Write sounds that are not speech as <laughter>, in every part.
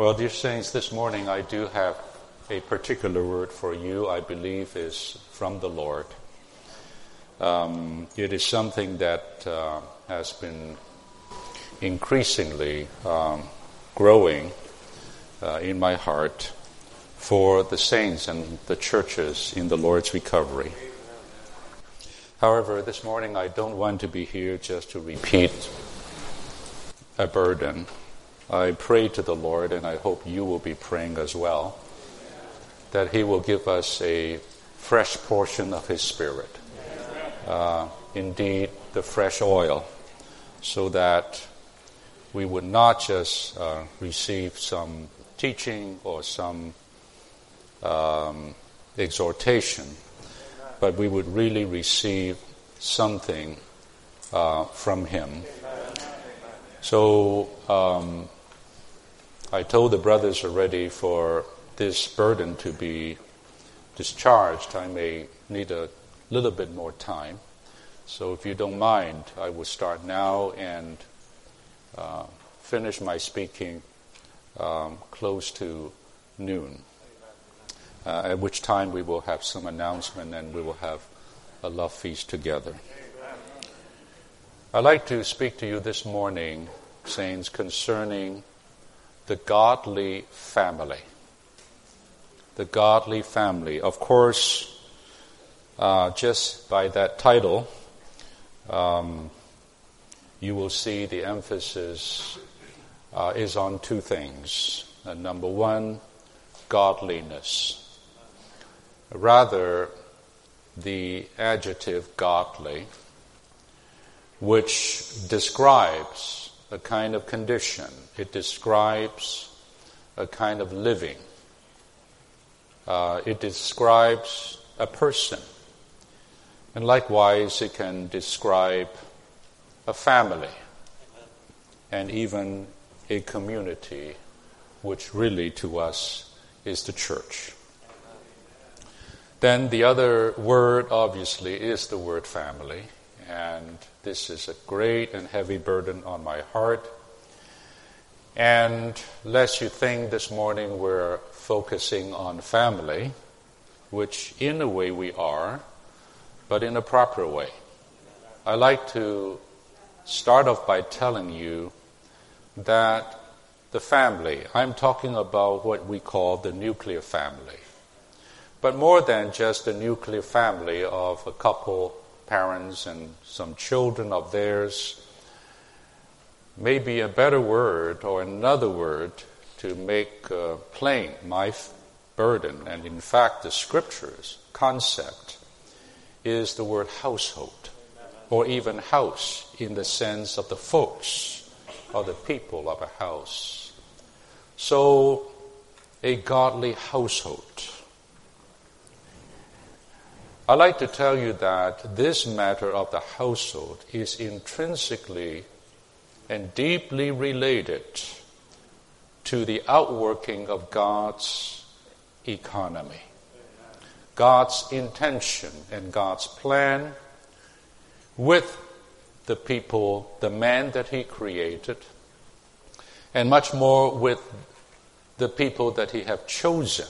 Well, dear saints, this morning I do have a particular word for you, I believe is from the Lord. Um, it is something that uh, has been increasingly um, growing uh, in my heart for the saints and the churches in the Lord's recovery. However, this morning I don't want to be here just to repeat a burden. I pray to the Lord, and I hope you will be praying as well, that He will give us a fresh portion of His Spirit. Uh, indeed, the fresh oil, so that we would not just uh, receive some teaching or some um, exhortation, but we would really receive something uh, from Him. So um, I told the brothers already for this burden to be discharged, I may need a little bit more time. So if you don't mind, I will start now and uh, finish my speaking um, close to noon uh, at which time we will have some announcement and we will have a love feast together. I'd like to speak to you this morning, saints, concerning the godly family. The godly family. Of course, uh, just by that title, um, you will see the emphasis uh, is on two things. Uh, number one, godliness rather the adjective godly, which describes a kind of condition, it describes a kind of living, uh, it describes a person. And likewise, it can describe a family and even a community, which really to us is the church. Then the other word, obviously, is the word family. And this is a great and heavy burden on my heart. And lest you think this morning we're focusing on family, which in a way we are, but in a proper way. I like to start off by telling you that the family, I'm talking about what we call the nuclear family but more than just a nuclear family of a couple, parents, and some children of theirs. Maybe a better word or another word to make uh, plain my burden, and in fact, the scriptures concept is the word household, or even house in the sense of the folks or the people of a house. So, a godly household I'd like to tell you that this matter of the household is intrinsically and deeply related to the outworking of God's economy, God's intention and God's plan with the people, the man that He created, and much more with the people that He have chosen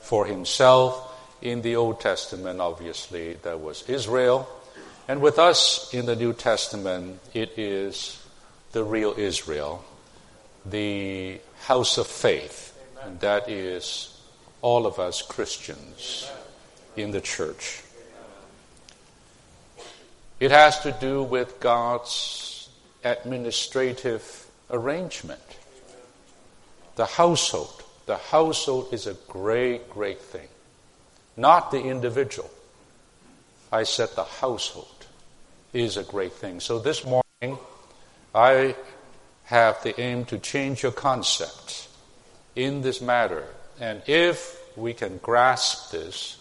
for Himself in the Old Testament, obviously, there was Israel. And with us in the New Testament, it is the real Israel, the house of faith. And that is all of us Christians in the church. It has to do with God's administrative arrangement. The household. The household is a great, great thing not the individual. I said the household is a great thing. So this morning, I have the aim to change your concept in this matter. And if we can grasp this,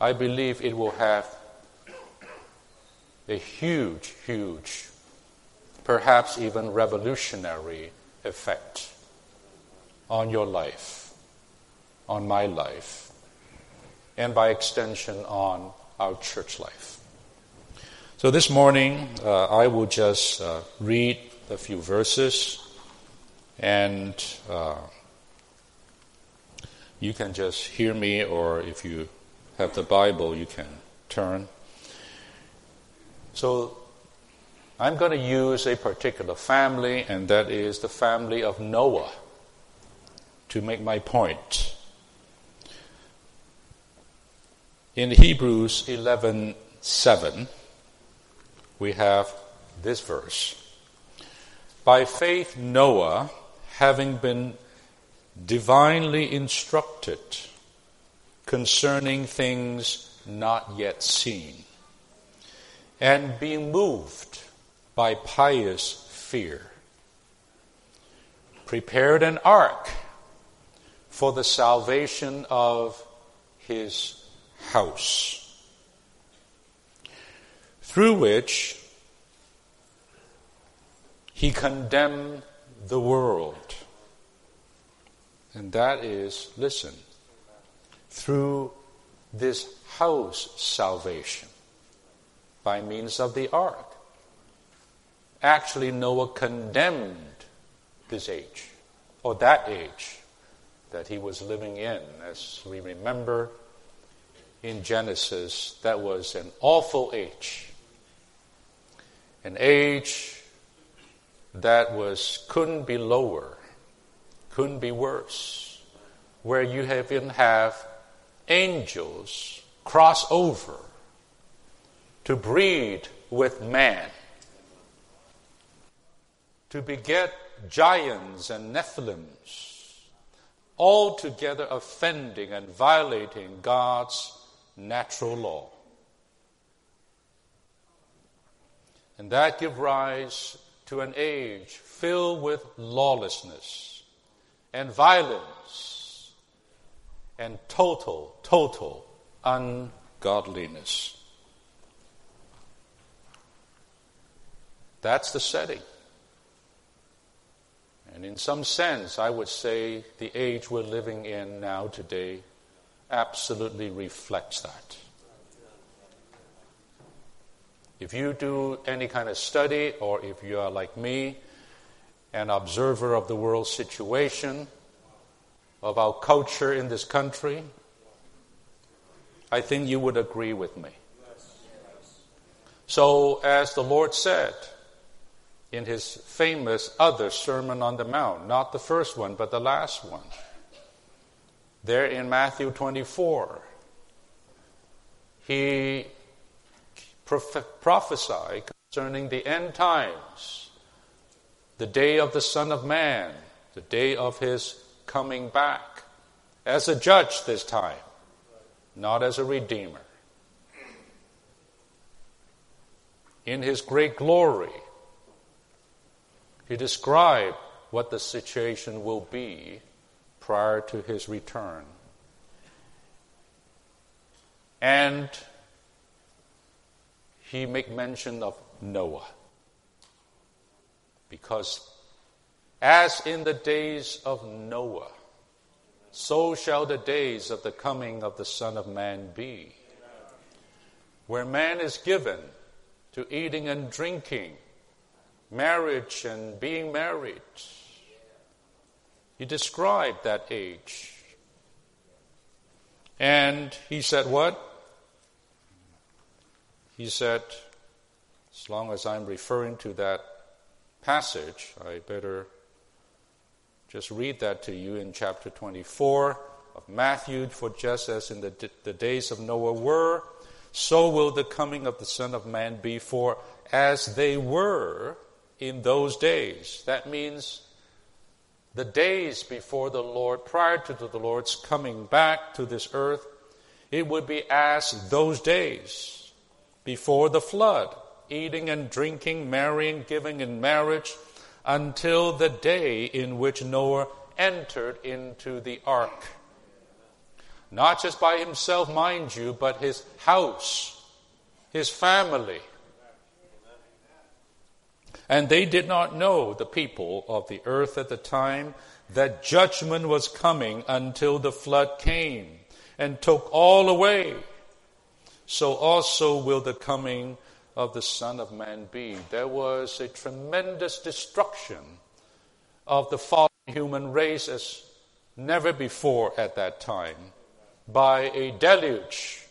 I believe it will have a huge, huge, perhaps even revolutionary effect on your life, on my life and by extension on our church life. So this morning, uh, I will just uh, read a few verses and uh, you can just hear me, or if you have the Bible, you can turn. So I'm going to use a particular family, and that is the family of Noah, to make my point. In Hebrews 11:7, we have this verse. By faith Noah, having been divinely instructed concerning things not yet seen, and being moved by pious fear, prepared an ark for the salvation of his house, through which he condemned the world. And that is, listen, through this house salvation by means of the ark. Actually, Noah condemned this age, or that age that he was living in. As we remember in Genesis, that was an awful age. An age that was couldn't be lower, couldn't be worse, where you even have angels cross over to breed with man, to beget giants and Nephilims, altogether offending and violating God's natural law. And that give rise to an age filled with lawlessness and violence and total, total ungodliness. That's the setting. And in some sense, I would say the age we're living in now today absolutely reflects that. If you do any kind of study, or if you are like me, an observer of the world situation, of our culture in this country, I think you would agree with me. So, as the Lord said in his famous other Sermon on the Mount, not the first one, but the last one, there in Matthew 24, he prophesied concerning the end times, the day of the Son of Man, the day of his coming back, as a judge this time, not as a redeemer. In his great glory, he described what the situation will be prior to his return. And he make mention of Noah. Because as in the days of Noah, so shall the days of the coming of the Son of Man be. Where man is given to eating and drinking, marriage and being married. He described that age. And he said, What? He said, as long as I'm referring to that passage, I better just read that to you in chapter 24 of Matthew. For just as in the, the days of Noah were, so will the coming of the Son of Man be. For as they were in those days, that means the days before the Lord, prior to the Lord's coming back to this earth, it would be as those days before the flood, eating and drinking, marrying, giving in marriage, until the day in which Noah entered into the ark. Not just by himself, mind you, but his house, his family. And they did not know, the people of the earth at the time, that judgment was coming until the flood came and took all away so also will the coming of the Son of Man be. There was a tremendous destruction of the fallen human race as never before at that time by a deluge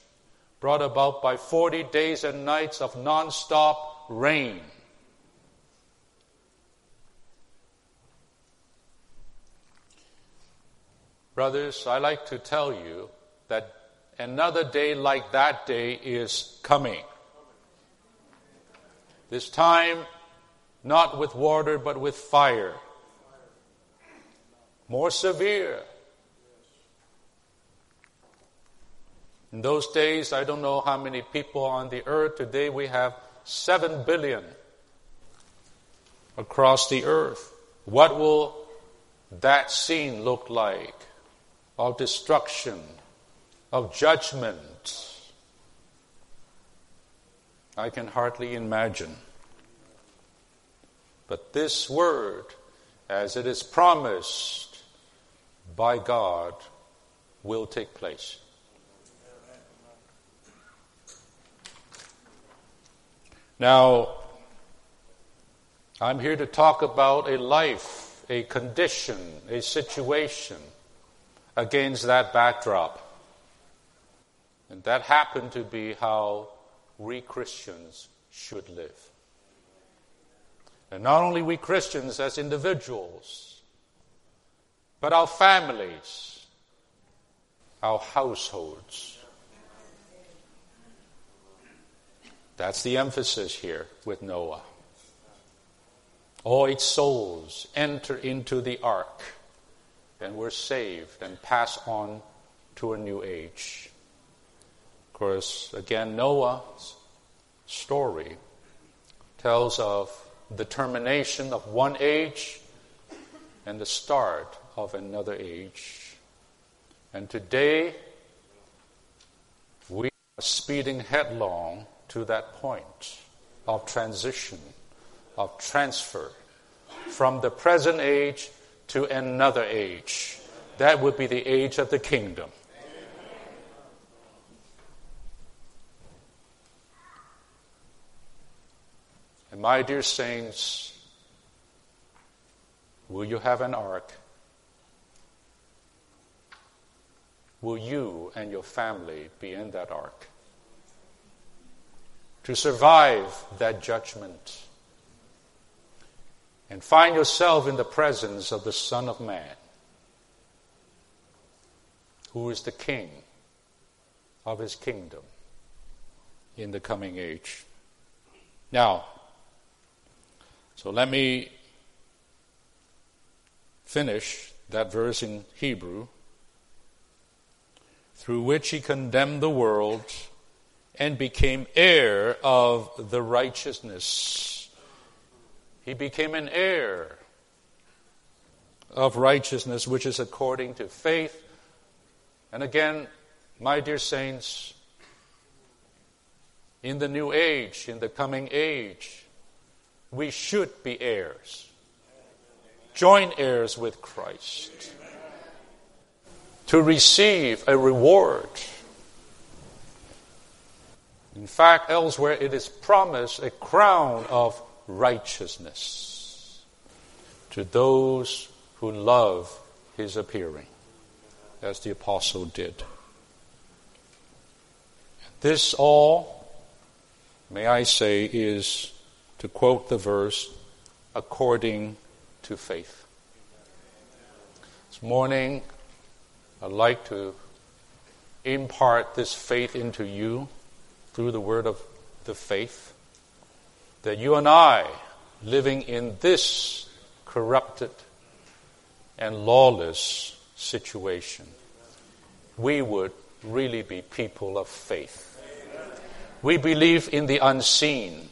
brought about by 40 days and nights of non-stop rain. Brothers, I like to tell you that another day like that day is coming. This time, not with water, but with fire. More severe. In those days, I don't know how many people on the earth. Today we have 7 billion across the earth. What will that scene look like? Of destruction, of judgment. I can hardly imagine. But this word, as it is promised by God, will take place. Now, I'm here to talk about a life, a condition, a situation against that backdrop. And that happened to be how we Christians should live. And not only we Christians as individuals, but our families, our households. That's the emphasis here with Noah. All its souls enter into the ark and we're saved and pass on to a new age. Of course, again, Noah's story tells of the termination of one age and the start of another age. And today, we are speeding headlong to that point of transition, of transfer from the present age to another age. That would be the age of the kingdom. And my dear saints, will you have an ark? Will you and your family be in that ark? To survive that judgment and find yourself in the presence of the Son of Man, who is the King of his kingdom in the coming age. Now, so let me finish that verse in Hebrew, through which he condemned the world and became heir of the righteousness. He became an heir of righteousness, which is according to faith. And again, my dear saints, in the new age, in the coming age, we should be heirs, joint heirs with Christ, to receive a reward. In fact, elsewhere it is promised a crown of righteousness to those who love his appearing, as the apostle did. This all, may I say, is to quote the verse, according to faith. This morning, I'd like to impart this faith into you through the word of the faith that you and I, living in this corrupted and lawless situation, we would really be people of faith. We believe in the unseen.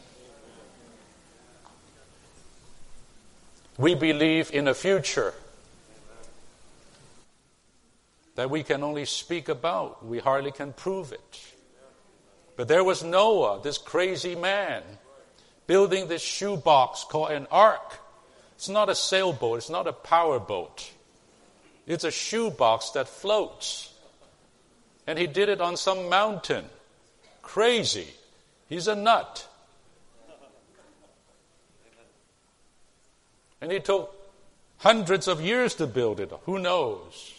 We believe in a future that we can only speak about. We hardly can prove it. But there was Noah, this crazy man, building this shoebox called an ark. It's not a sailboat, it's not a powerboat. It's a shoebox that floats. And he did it on some mountain. Crazy. He's a nut. And it took hundreds of years to build it. Who knows?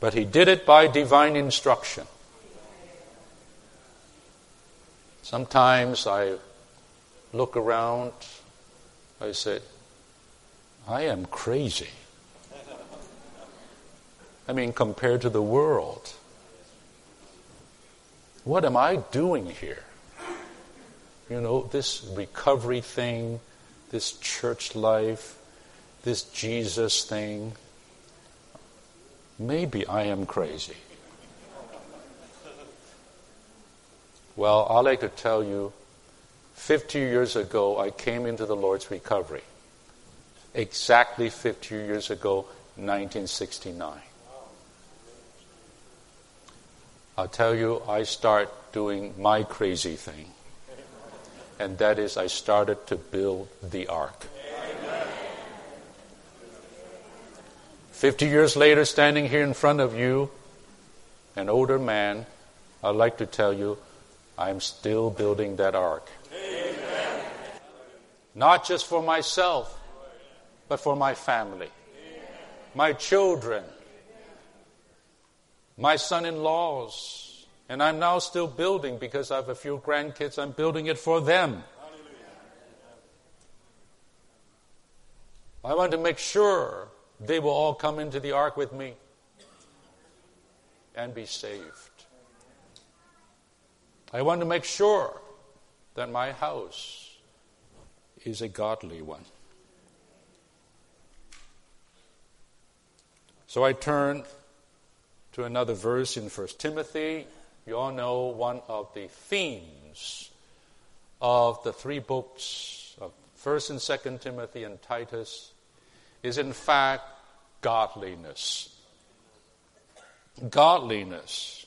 But he did it by divine instruction. Sometimes I look around, I say, I am crazy. <laughs> I mean, compared to the world. What am I doing here? You know, this recovery thing, this church life, this Jesus thing. Maybe I am crazy. Well, I'd like to tell you 50 years ago, I came into the Lord's recovery. Exactly 50 years ago, 1969. I'll tell you, I start doing my crazy thing. And that is, I started to build the ark. 50 years later, standing here in front of you, an older man, I'd like to tell you, I'm still building that ark. Amen. Not just for myself, but for my family, Amen. my children, my son in laws. And I'm now still building because I have a few grandkids, I'm building it for them. I want to make sure they will all come into the ark with me and be saved. I want to make sure that my house is a godly one. So I turn to another verse in 1 Timothy. You all know one of the themes of the three books of 1st and 2nd Timothy and Titus is in fact godliness. Godliness.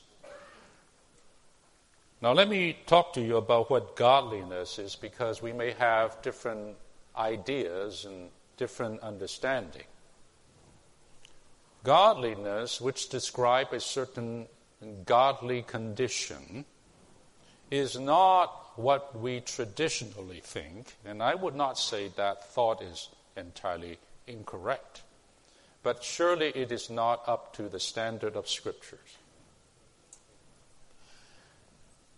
Now, let me talk to you about what godliness is because we may have different ideas and different understanding. Godliness, which describe a certain godly condition, is not what we traditionally think, and I would not say that thought is entirely incorrect. But surely it is not up to the standard of Scriptures.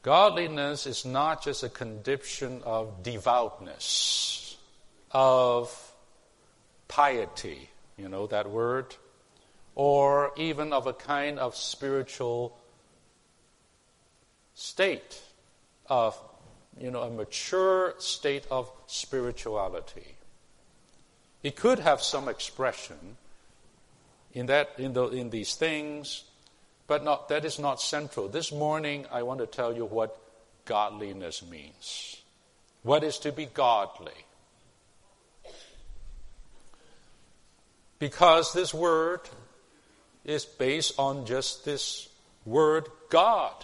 Godliness is not just a condition of devoutness, of piety, you know that word, or even of a kind of spiritual state of, you know, a mature state of spirituality. It could have some expression in, that, in, the, in these things, but not, that is not central. This morning, I want to tell you what godliness means. What is to be godly? Because this word is based on just this word God.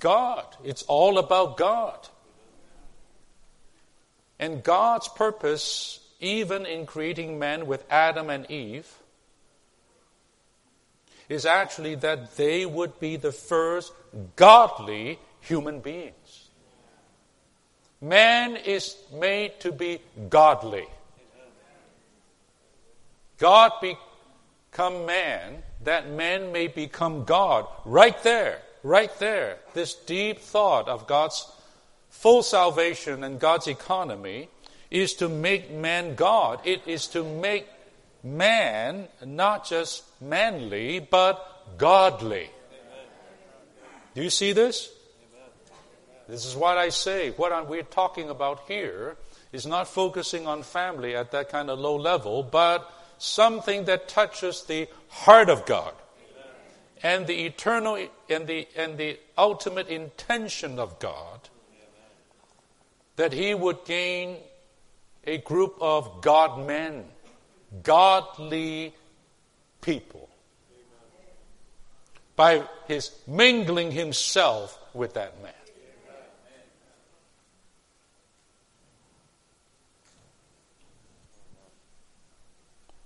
God. It's all about God. And God's purpose even in creating man with Adam and Eve, is actually that they would be the first godly human beings. Man is made to be godly. God become man, that man may become God. Right there, right there. This deep thought of God's full salvation and God's economy is to make man God. It is to make man not just manly, but godly. Do you see this? This is what I say. What we're talking about here is not focusing on family at that kind of low level, but something that touches the heart of God and the eternal and the, and the ultimate intention of God that He would gain a group of God men, godly people, by his mingling himself with that man.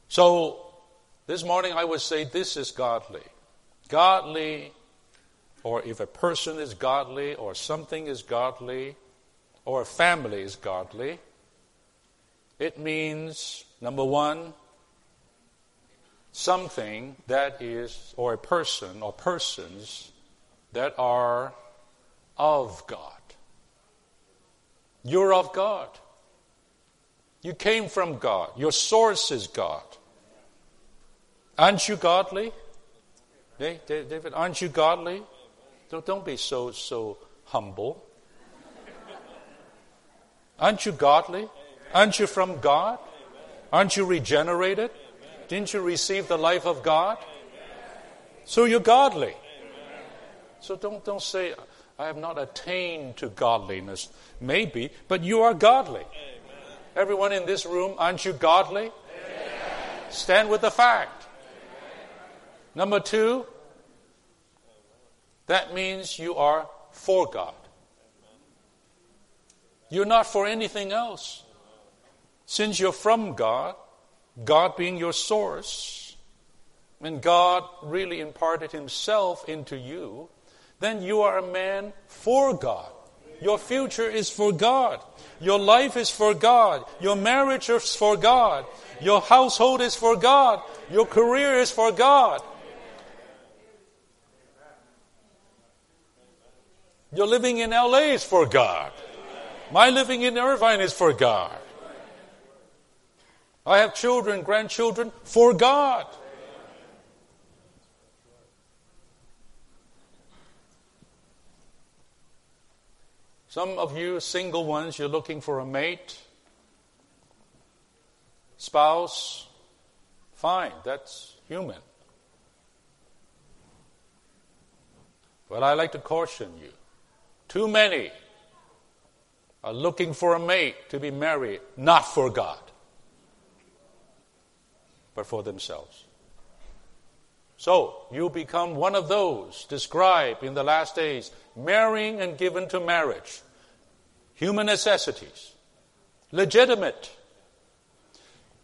So, this morning I would say this is godly. Godly, or if a person is godly, or something is godly, or a family is it means, number one, something that is, or a person or persons that are of God. You're of God. You came from God. Your source is God. Aren't you godly? David, aren't you godly? Don't, don't be so, so humble. Aren't you godly? Aren't you from God? Aren't you regenerated? Didn't you receive the life of God? So you're godly. So don't, don't say, I have not attained to godliness. Maybe, but you are godly. Everyone in this room, aren't you godly? Stand with the fact. Number two, that means you are for God. You're not for anything else. Since you're from God, God being your source, and God really imparted Himself into you, then you are a man for God. Your future is for God. Your life is for God. Your marriage is for God. Your household is for God. Your career is for God. Your living in LA is for God. My living in Irvine is for God. I have children, grandchildren for God. Some of you single ones, you're looking for a mate, spouse. Fine, that's human. But I like to caution you. Too many are looking for a mate to be married, not for God but for themselves. So, you become one of those described in the last days, marrying and given to marriage. Human necessities. Legitimate.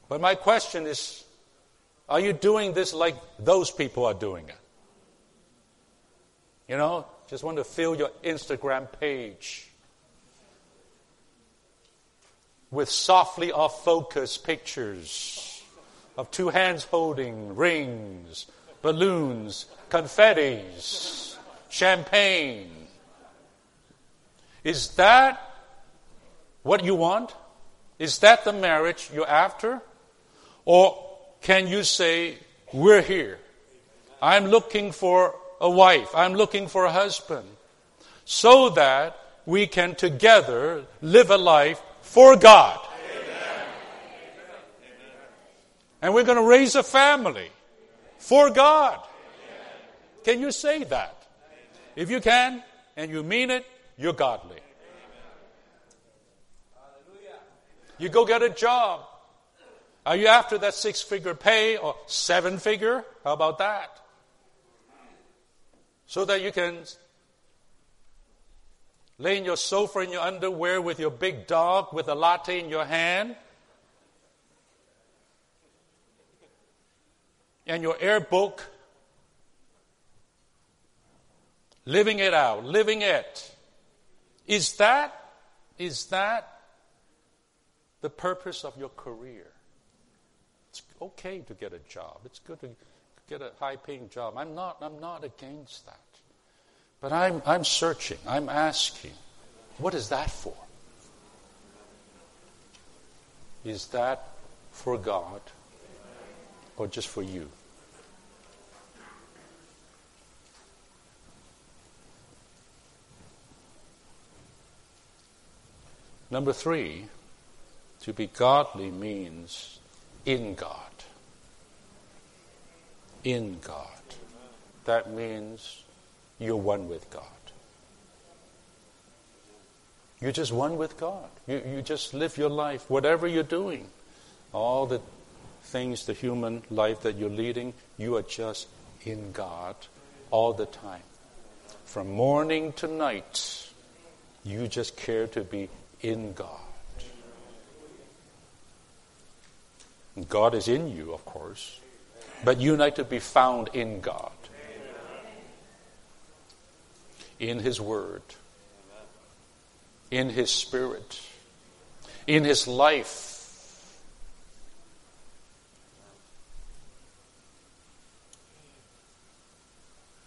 But my question is are you doing this like those people are doing it? You know, just want to fill your Instagram page with softly off focus pictures of two hands holding rings, balloons, confettis, champagne. Is that what you want? Is that the marriage you're after? Or can you say, We're here. I'm looking for a wife. I'm looking for a husband. So that we can together live a life for God. And we're going to raise a family for God. Can you say that? If you can and you mean it, you're godly. You go get a job. Are you after that six figure pay or seven figure? How about that? So that you can lay in your sofa in your underwear with your big dog with a latte in your hand and your air book, living it out, living it. Is that, is that the purpose of your career? It's okay to get a job. It's good to get a high paying job. I'm not, I'm not against that. But I'm, I'm searching, I'm asking, what is that for? Is that for God? Or just for you? Number three, to be godly means in God. In God. That means you're one with God. You're just one with God. You, you just live your life, whatever you're doing, all the things, the human life that you're leading, you are just in God all the time. From morning to night, you just care to be in God. And God is in you, of course, but you need to be found in God, in His Word, in His Spirit, in His life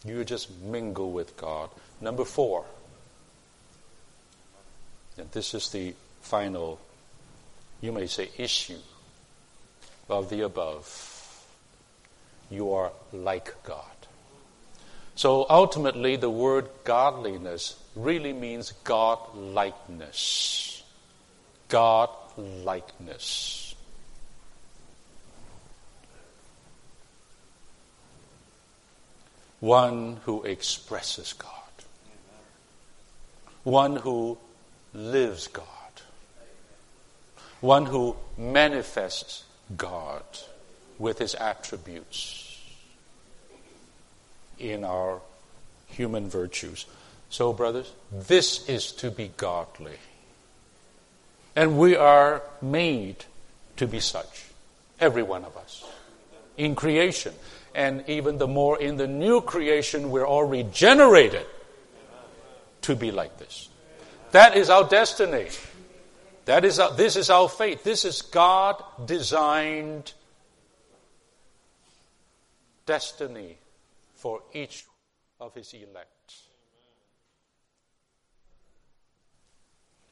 You just mingle with God. Number four, and this is the final, you may say, issue of the above. You are like God. So ultimately, the word godliness really means God likeness. God likeness. One who expresses God. One who lives God. One who manifests God with his attributes in our human virtues. So, brothers, this is to be godly. And we are made to be such, every one of us, in creation. And even the more in the new creation, we're all regenerated to be like this. That is our destiny. That is our, this is our fate. This is God designed destiny for each of his elect.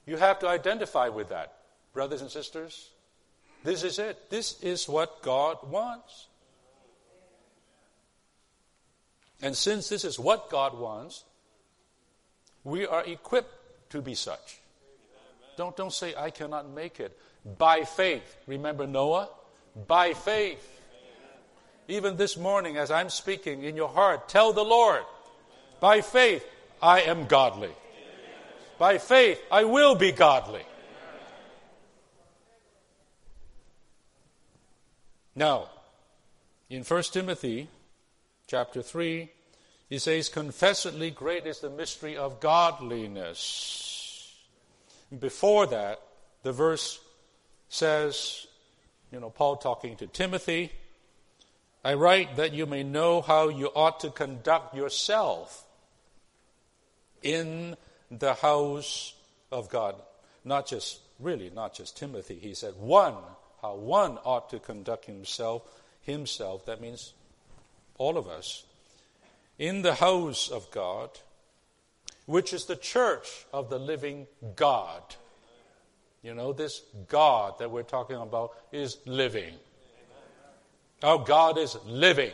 You have to identify with that, brothers and sisters. This is it. This is what God wants. And since this is what God wants, we are equipped to be such. Don't, don't say, I cannot make it. By faith. Remember Noah? By faith. Even this morning, as I'm speaking in your heart, tell the Lord, by faith, I am godly. By faith, I will be godly. Now, in 1 Timothy chapter 3, he says, Confessedly great is the mystery of godliness. Before that, the verse says, you know, Paul talking to Timothy, I write that you may know how you ought to conduct yourself in the house of God. Not just, really, not just Timothy. He said, one, how one ought to conduct himself, himself, that means all of us, in the house of God, which is the church of the living God. You know, this God that we're talking about is living. Our God is living.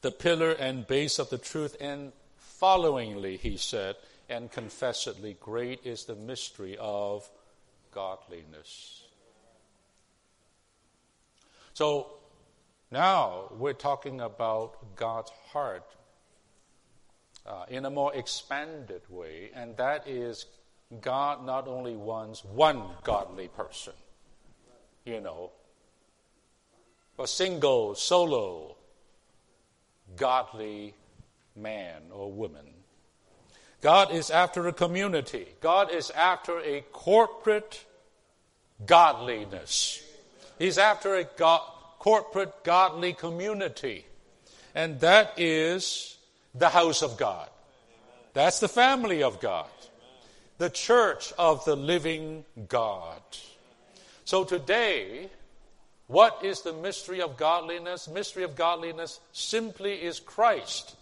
the pillar and base of the truth, and followingly, he said, and confessedly, great is the mystery of godliness. So now we're talking about God's heart uh, in a more expanded way, and that is God not only wants one godly person, you know, a single, solo, godly man or woman. God is after a community. God is after a corporate godliness. He's after a go- corporate godly community. And that is the house of God. That's the family of God. The church of the living God. So today, what is the mystery of godliness? Mystery of godliness simply is Christ,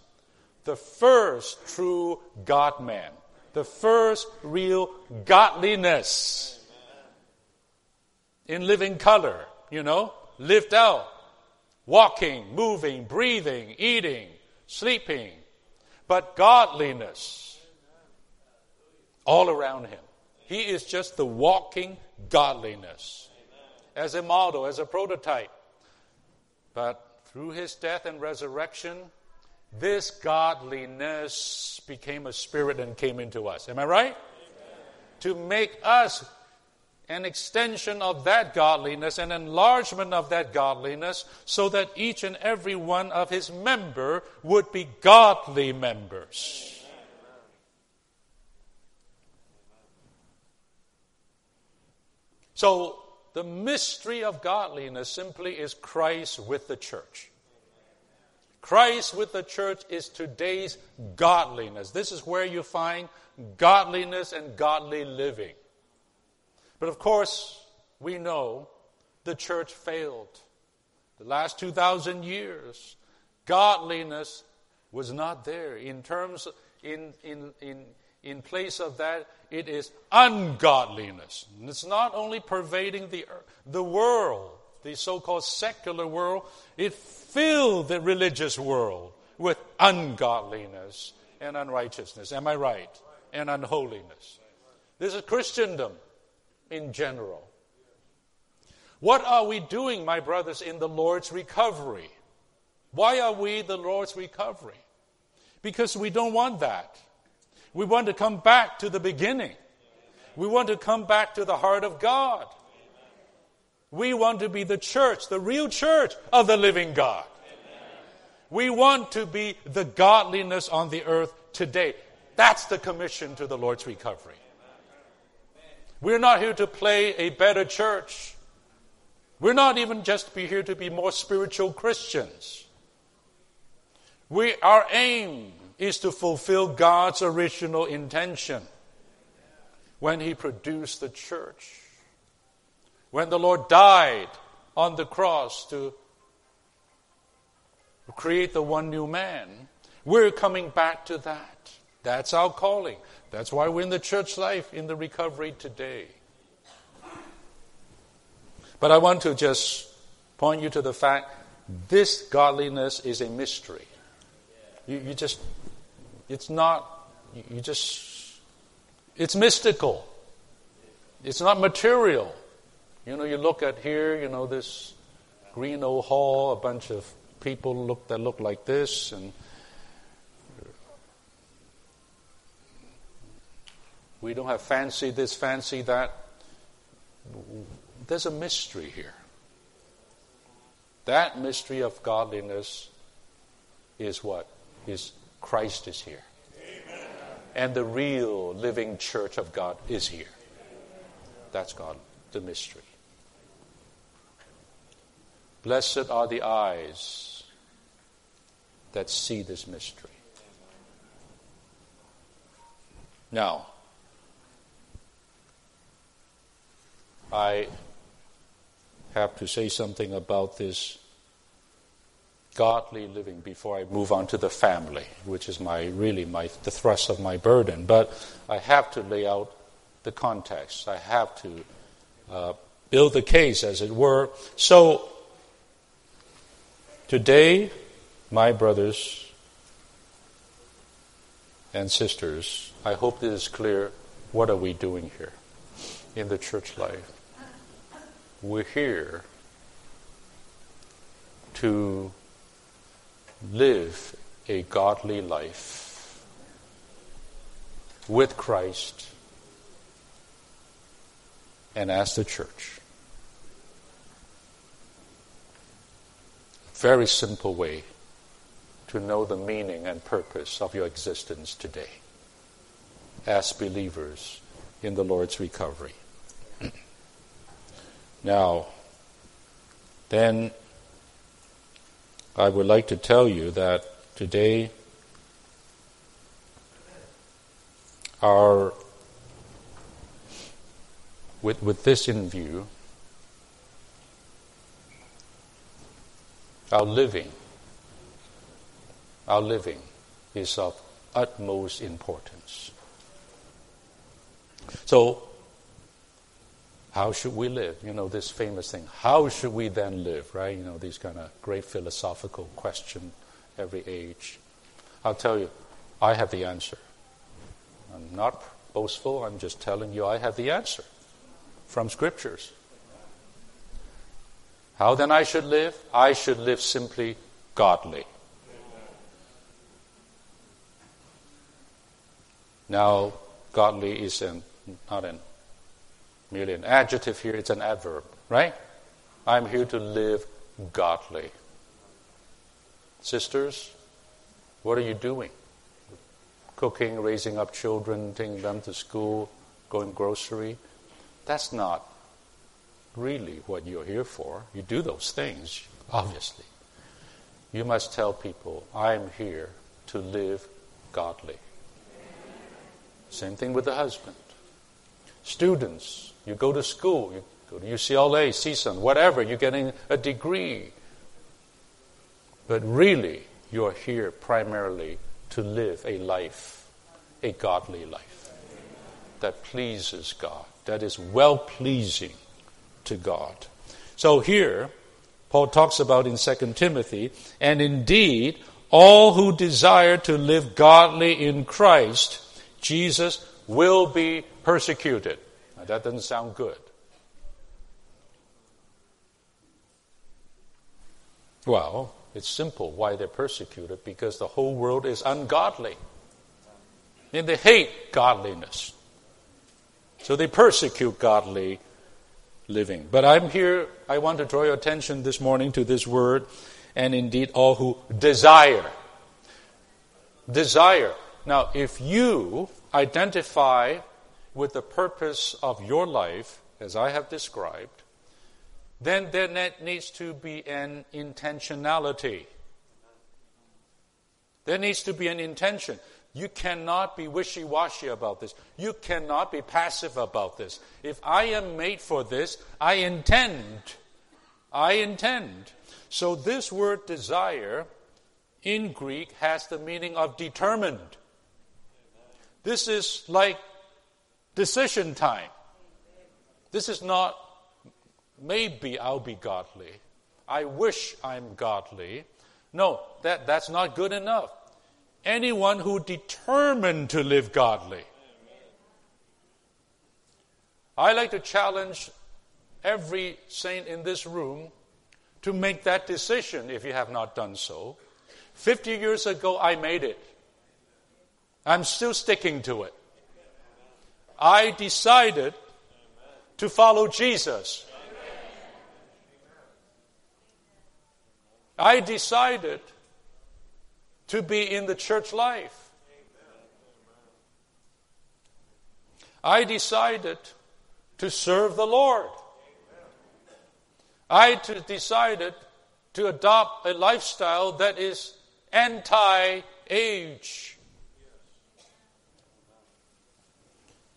the first true God man, the first real godliness in living color, you know, lived out, walking, moving, breathing, eating, sleeping, but godliness all around him. He is just the walking godliness as a model, as a prototype. But through his death and resurrection, this godliness became a spirit and came into us. Am I right? Amen. To make us an extension of that godliness, an enlargement of that godliness, so that each and every one of his member would be godly members. So the mystery of godliness simply is Christ with the church. Christ with the church is today's godliness. This is where you find godliness and godly living. But of course, we know the church failed. The last 2,000 years, godliness was not there. In terms, in, in, in, in place of that, it is ungodliness. And it's not only pervading the, the world, the so called secular world, it filled the religious world with ungodliness and unrighteousness. Am I right? And unholiness. This is Christendom in general. What are we doing, my brothers, in the Lord's recovery? Why are we the Lord's recovery? Because we don't want that. We want to come back to the beginning. We want to come back to the heart of God. We want to be the church, the real church of the living God. We want to be the godliness on the earth today. That's the commission to the Lord's recovery. We're not here to play a better church. We're not even just be here to be more spiritual Christians. We, our aim is to fulfill God's original intention when He produced the church. When the Lord died on the cross to create the one new man, we're coming back to that. That's our calling. That's why we're in the church life, in the recovery today. But I want to just point you to the fact this godliness is a mystery. You, you just, it's not, you just, it's mystical. It's not material. You know, you look at here, you know, this green old hall, a bunch of people look that look like this, and we don't have fancy this, fancy that. There's a mystery here. That mystery of godliness is what? Is Christ is here. Amen. And the real living church of God is here. That's God, the mystery. Blessed are the eyes that see this mystery. Now, I have to say something about this godly living before I move on to the family, which is my really my the thrust of my burden. But I have to lay out the context. I have to uh, build the case, as it were. So today, my brothers and sisters, I hope this is clear. What are we doing here in the church life? we're here to live a godly life with Christ and as the church. Very simple way to know the meaning and purpose of your existence today as believers in the Lord's recovery. Now, then I would like to tell you that today our with, with this in view, our living, our living is of utmost importance. So how should we live? You know, this famous thing. How should we then live, right? You know, these kind of great philosophical question every age. I'll tell you, I have the answer. I'm not boastful, I'm just telling you I have the answer from scriptures. How then I should live? I should live simply godly. Now, godly is an, not an an adjective here, it's an adverb, right? I'm here to live godly. Sisters, what are you doing? Cooking, raising up children, taking them to school, going grocery. That's not really what you're here for. You do those things, obviously. You must tell people, I'm here to live godly. Same thing with the husband. Students, you go to school, you go to UCLA, CSUN, whatever, you're getting a degree. But really, you are here primarily to live a life, a godly life that pleases God, that is well pleasing to God. So here, Paul talks about in 2 Timothy, and indeed, all who desire to live godly in Christ, Jesus, will be persecuted. Now, that doesn't sound good. Well, it's simple why they're persecuted because the whole world is ungodly. And they hate godliness. So they persecute godly living. But I'm here, I want to draw your attention this morning to this word, and indeed all who desire. Desire. Now, if you identify with the purpose of your life, as I have described, then there needs to be an intentionality. There needs to be an intention. You cannot be wishy washy about this. You cannot be passive about this. If I am made for this, I intend. I intend. So, this word desire in Greek has the meaning of determined. This is like decision time. This is not maybe I'll be godly. I wish I'm godly. No, that, that's not good enough. Anyone who determined to live godly. I like to challenge every saint in this room to make that decision if you have not done so. 50 years ago, I made it. I'm still sticking to it. I decided to follow Jesus. I decided to be in the church life. I decided to serve the Lord. I decided to adopt a lifestyle that is anti age.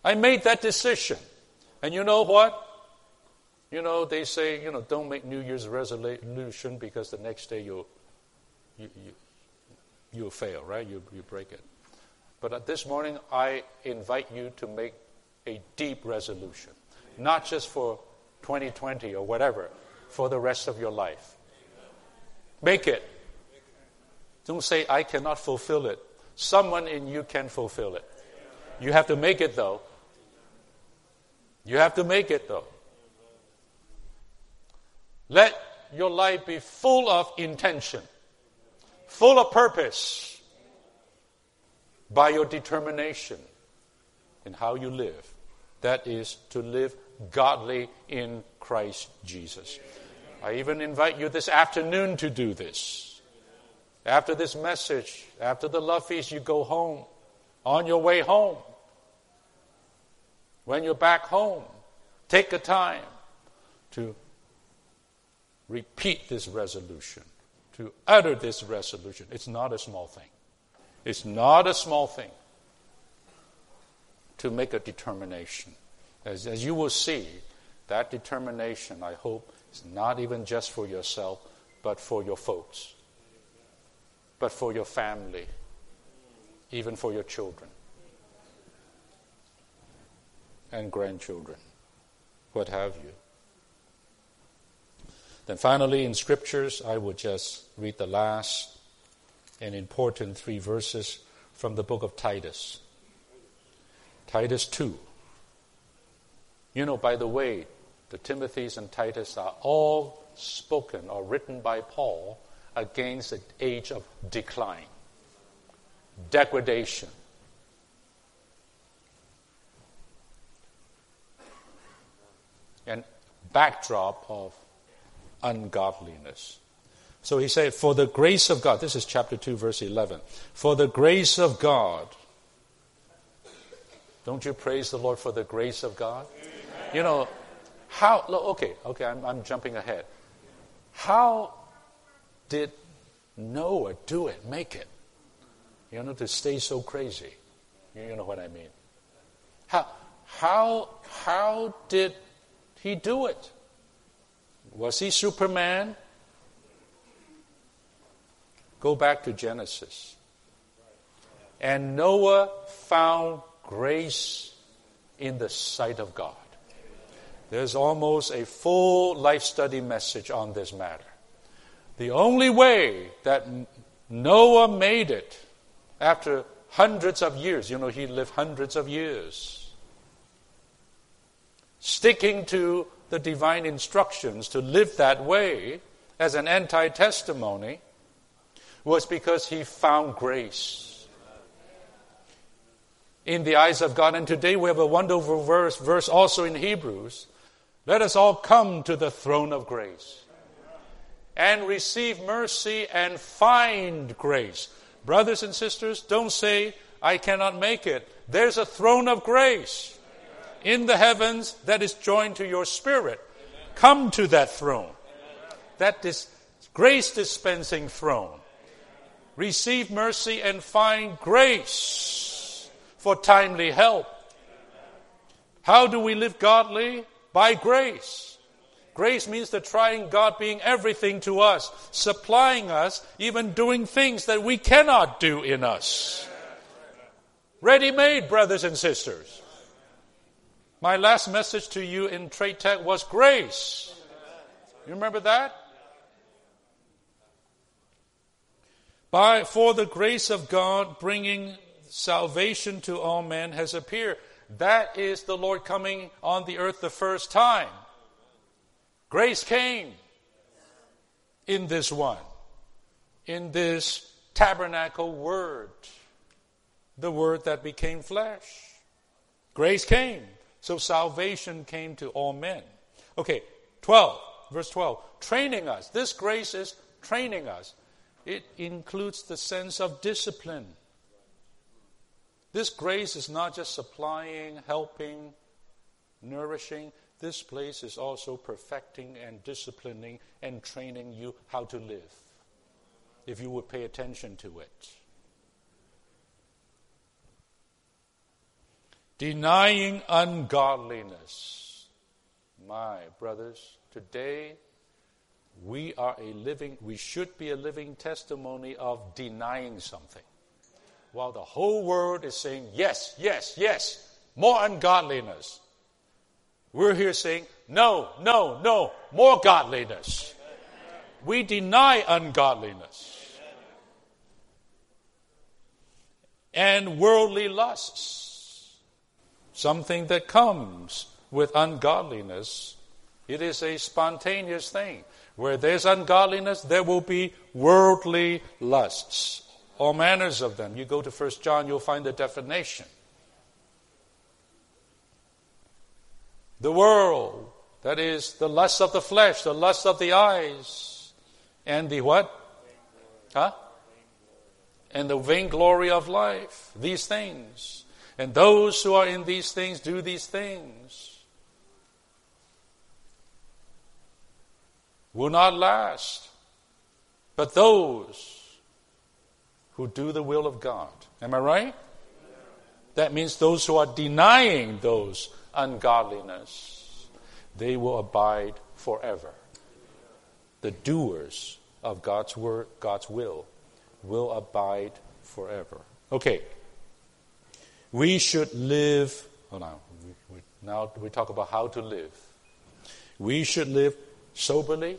I made that decision. And you know what? You know, they say, you know, don't make New Year's resolution because the next day you'll, you, you, you'll fail, right? You, you break it. But uh, this morning, I invite you to make a deep resolution, not just for 2020 or whatever, for the rest of your life. Make it. Don't say, I cannot fulfill it. Someone in you can fulfill it. You have to make it, though. You have to make it, though. Let your life be full of intention, full of purpose by your determination in how you live. That is to live godly in Christ Jesus. I even invite you this afternoon to do this. After this message, after the love feast, you go home. On your way home, when you're back home, take a time to repeat this resolution, to utter this resolution. It's not a small thing. It's not a small thing to make a determination. As, as you will see, that determination, I hope, is not even just for yourself, but for your folks, but for your family, even for your children and grandchildren, what have you. Then finally, in scriptures, I would just read the last and important three verses from the book of Titus. Titus 2. You know, by the way, the Timothys and Titus are all spoken or written by Paul against the age of decline, degradation. And backdrop of ungodliness. So he said, For the grace of God, this is chapter 2, verse 11. For the grace of God. Don't you praise the Lord for the grace of God? Amen. You know, how, okay, okay, I'm, I'm jumping ahead. How did Noah do it, make it? You know, to stay so crazy. You know what I mean? How, how, how did he do it? Was he Superman? Go back to Genesis. And Noah found grace in the sight of God. There's almost a full life study message on this matter. The only way that Noah made it after hundreds of years, you know, he lived hundreds of years, sticking to the divine instructions to live that way as an anti testimony was because he found grace in the eyes of God. And today we have a wonderful verse, verse also in Hebrews. Let us all come to the throne of grace and receive mercy and find grace. Brothers and sisters, don't say, I cannot make it. There's a throne of grace in the heavens that is joined to your spirit. Come to that throne. That is grace dispensing throne. Receive mercy and find grace for timely help. How do we live godly? By grace. Grace means the Triune God being everything to us, supplying us, even doing things that we cannot do in us. Ready made, brothers and sisters. My last message to you in Trade Tech was grace. You remember that? By, for the grace of God bringing salvation to all men has appeared. That is the Lord coming on the earth the first time. Grace came in this one, in this tabernacle word, the word that became flesh. Grace came. So salvation came to all men. Okay, 12, verse 12. Training us. This grace is training us. It includes the sense of discipline. This grace is not just supplying, helping, nourishing. This place is also perfecting and disciplining and training you how to live, if you would pay attention to it. Denying ungodliness. My brothers, today we are a living, we should be a living testimony of denying something. While the whole world is saying, yes, yes, yes, more ungodliness. We're here saying, no, no, no, more godliness. We deny ungodliness and worldly lusts something that comes with ungodliness. It is a spontaneous thing. Where there's ungodliness, there will be worldly lusts, all manners of them. You go to 1 John, you'll find the definition. The world, that is the lust of the flesh, the lust of the eyes, and the what? Huh? And the vainglory of life. These things. And those who are in these things do these things. Will not last. But those who do the will of God. Am I right? That means those who are denying those ungodliness, they will abide forever. The doers of God's word, God's will, will abide forever. Okay. We should live, hold on, we, we, now we talk about how to live. We should live soberly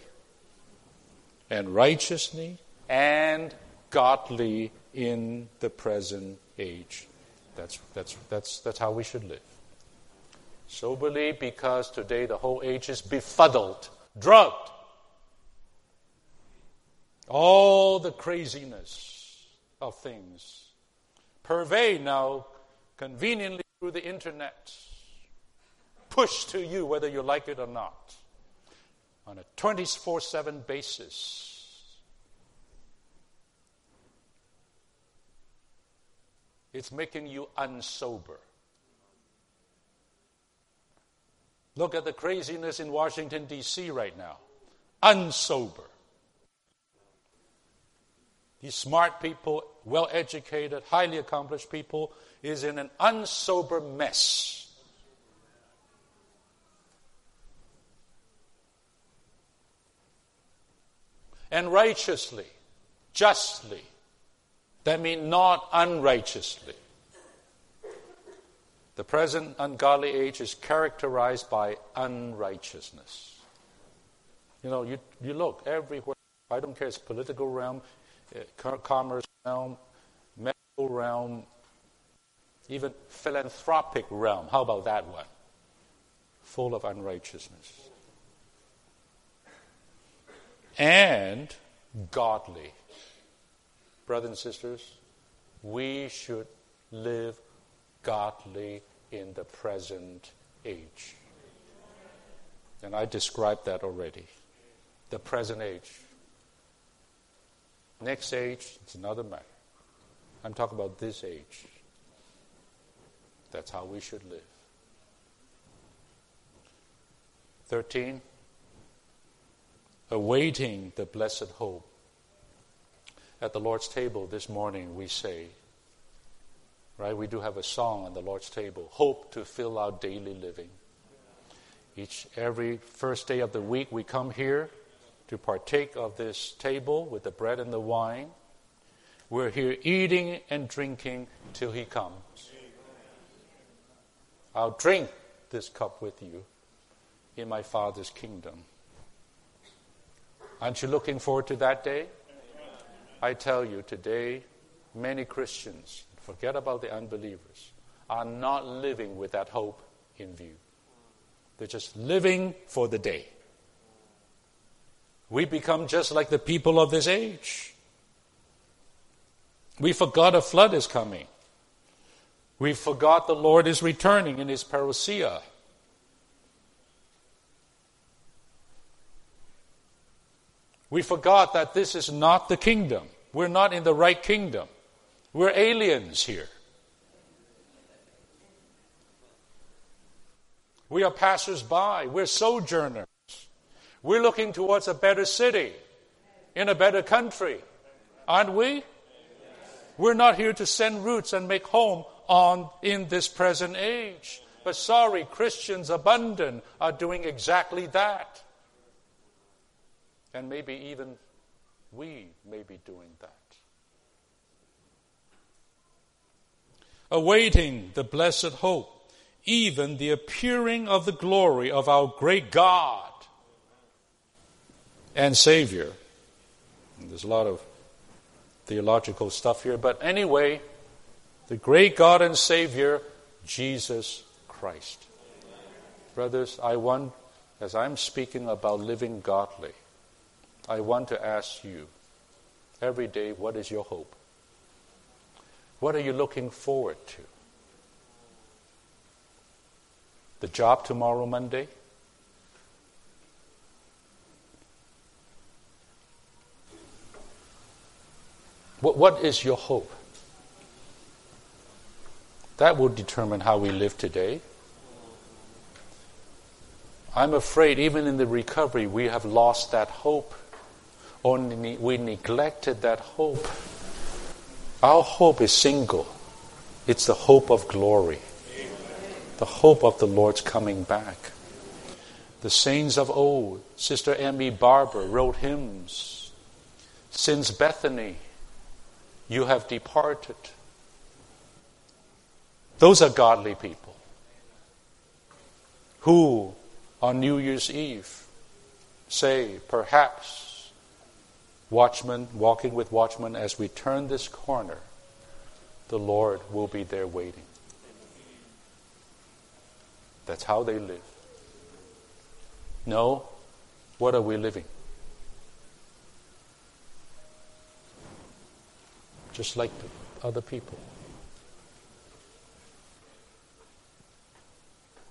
and righteously and godly in the present age. That's, that's, that's, that's how we should live. Soberly, because today the whole age is befuddled, drugged. All the craziness of things pervade now conveniently through the internet, pushed to you whether you like it or not, on a 24 7 basis. It's making you unsober. Look at the craziness in Washington, D.C. right now. Unsober. These smart people, well educated, highly accomplished people, is in an unsober mess. And righteously, justly. That means not unrighteously. The present ungodly age is characterized by unrighteousness. You know, you, you look everywhere. I don't care, it's political realm, uh, commerce realm, medical realm, even philanthropic realm. How about that one? Full of unrighteousness. And godly. Brothers and sisters, we should live godly in the present age. And I described that already. The present age. Next age, it's another matter. I'm talking about this age. That's how we should live. 13. Awaiting the blessed hope. At the Lord's table this morning, we say, right? We do have a song on the Lord's table hope to fill our daily living. Each, every first day of the week, we come here to partake of this table with the bread and the wine. We're here eating and drinking till He comes. I'll drink this cup with you in my Father's kingdom. Aren't you looking forward to that day? I tell you, today, many Christians, forget about the unbelievers, are not living with that hope in view. They're just living for the day. We become just like the people of this age. We forgot a flood is coming. We forgot the Lord is returning in his parousia. We forgot that this is not the kingdom. We're not in the right kingdom. We're aliens here. We are passers by. We're sojourners. We're looking towards a better city, in a better country. Aren't we? We're not here to send roots and make home on in this present age. But sorry, Christians abundant are doing exactly that. And maybe even we may be doing that. Awaiting the blessed hope, even the appearing of the glory of our great God and Savior. There's a lot of theological stuff here, but anyway, the great God and Savior, Jesus Christ. Brothers, I want, as I'm speaking about living godly, I want to ask you every day what is your hope? What are you looking forward to? The job tomorrow, Monday? What, what is your hope? That will determine how we live today. I'm afraid, even in the recovery, we have lost that hope or we neglected that hope. Our hope is single it's the hope of glory, the hope of the Lord's coming back. The saints of old, Sister M.E. Barber wrote hymns. Since Bethany, you have departed. Those are godly people who, on New Year's Eve, say, perhaps Watchman, walking with Watchman, as we turn this corner, the Lord will be there waiting. That's how they live. No, what are we living? Just like other people.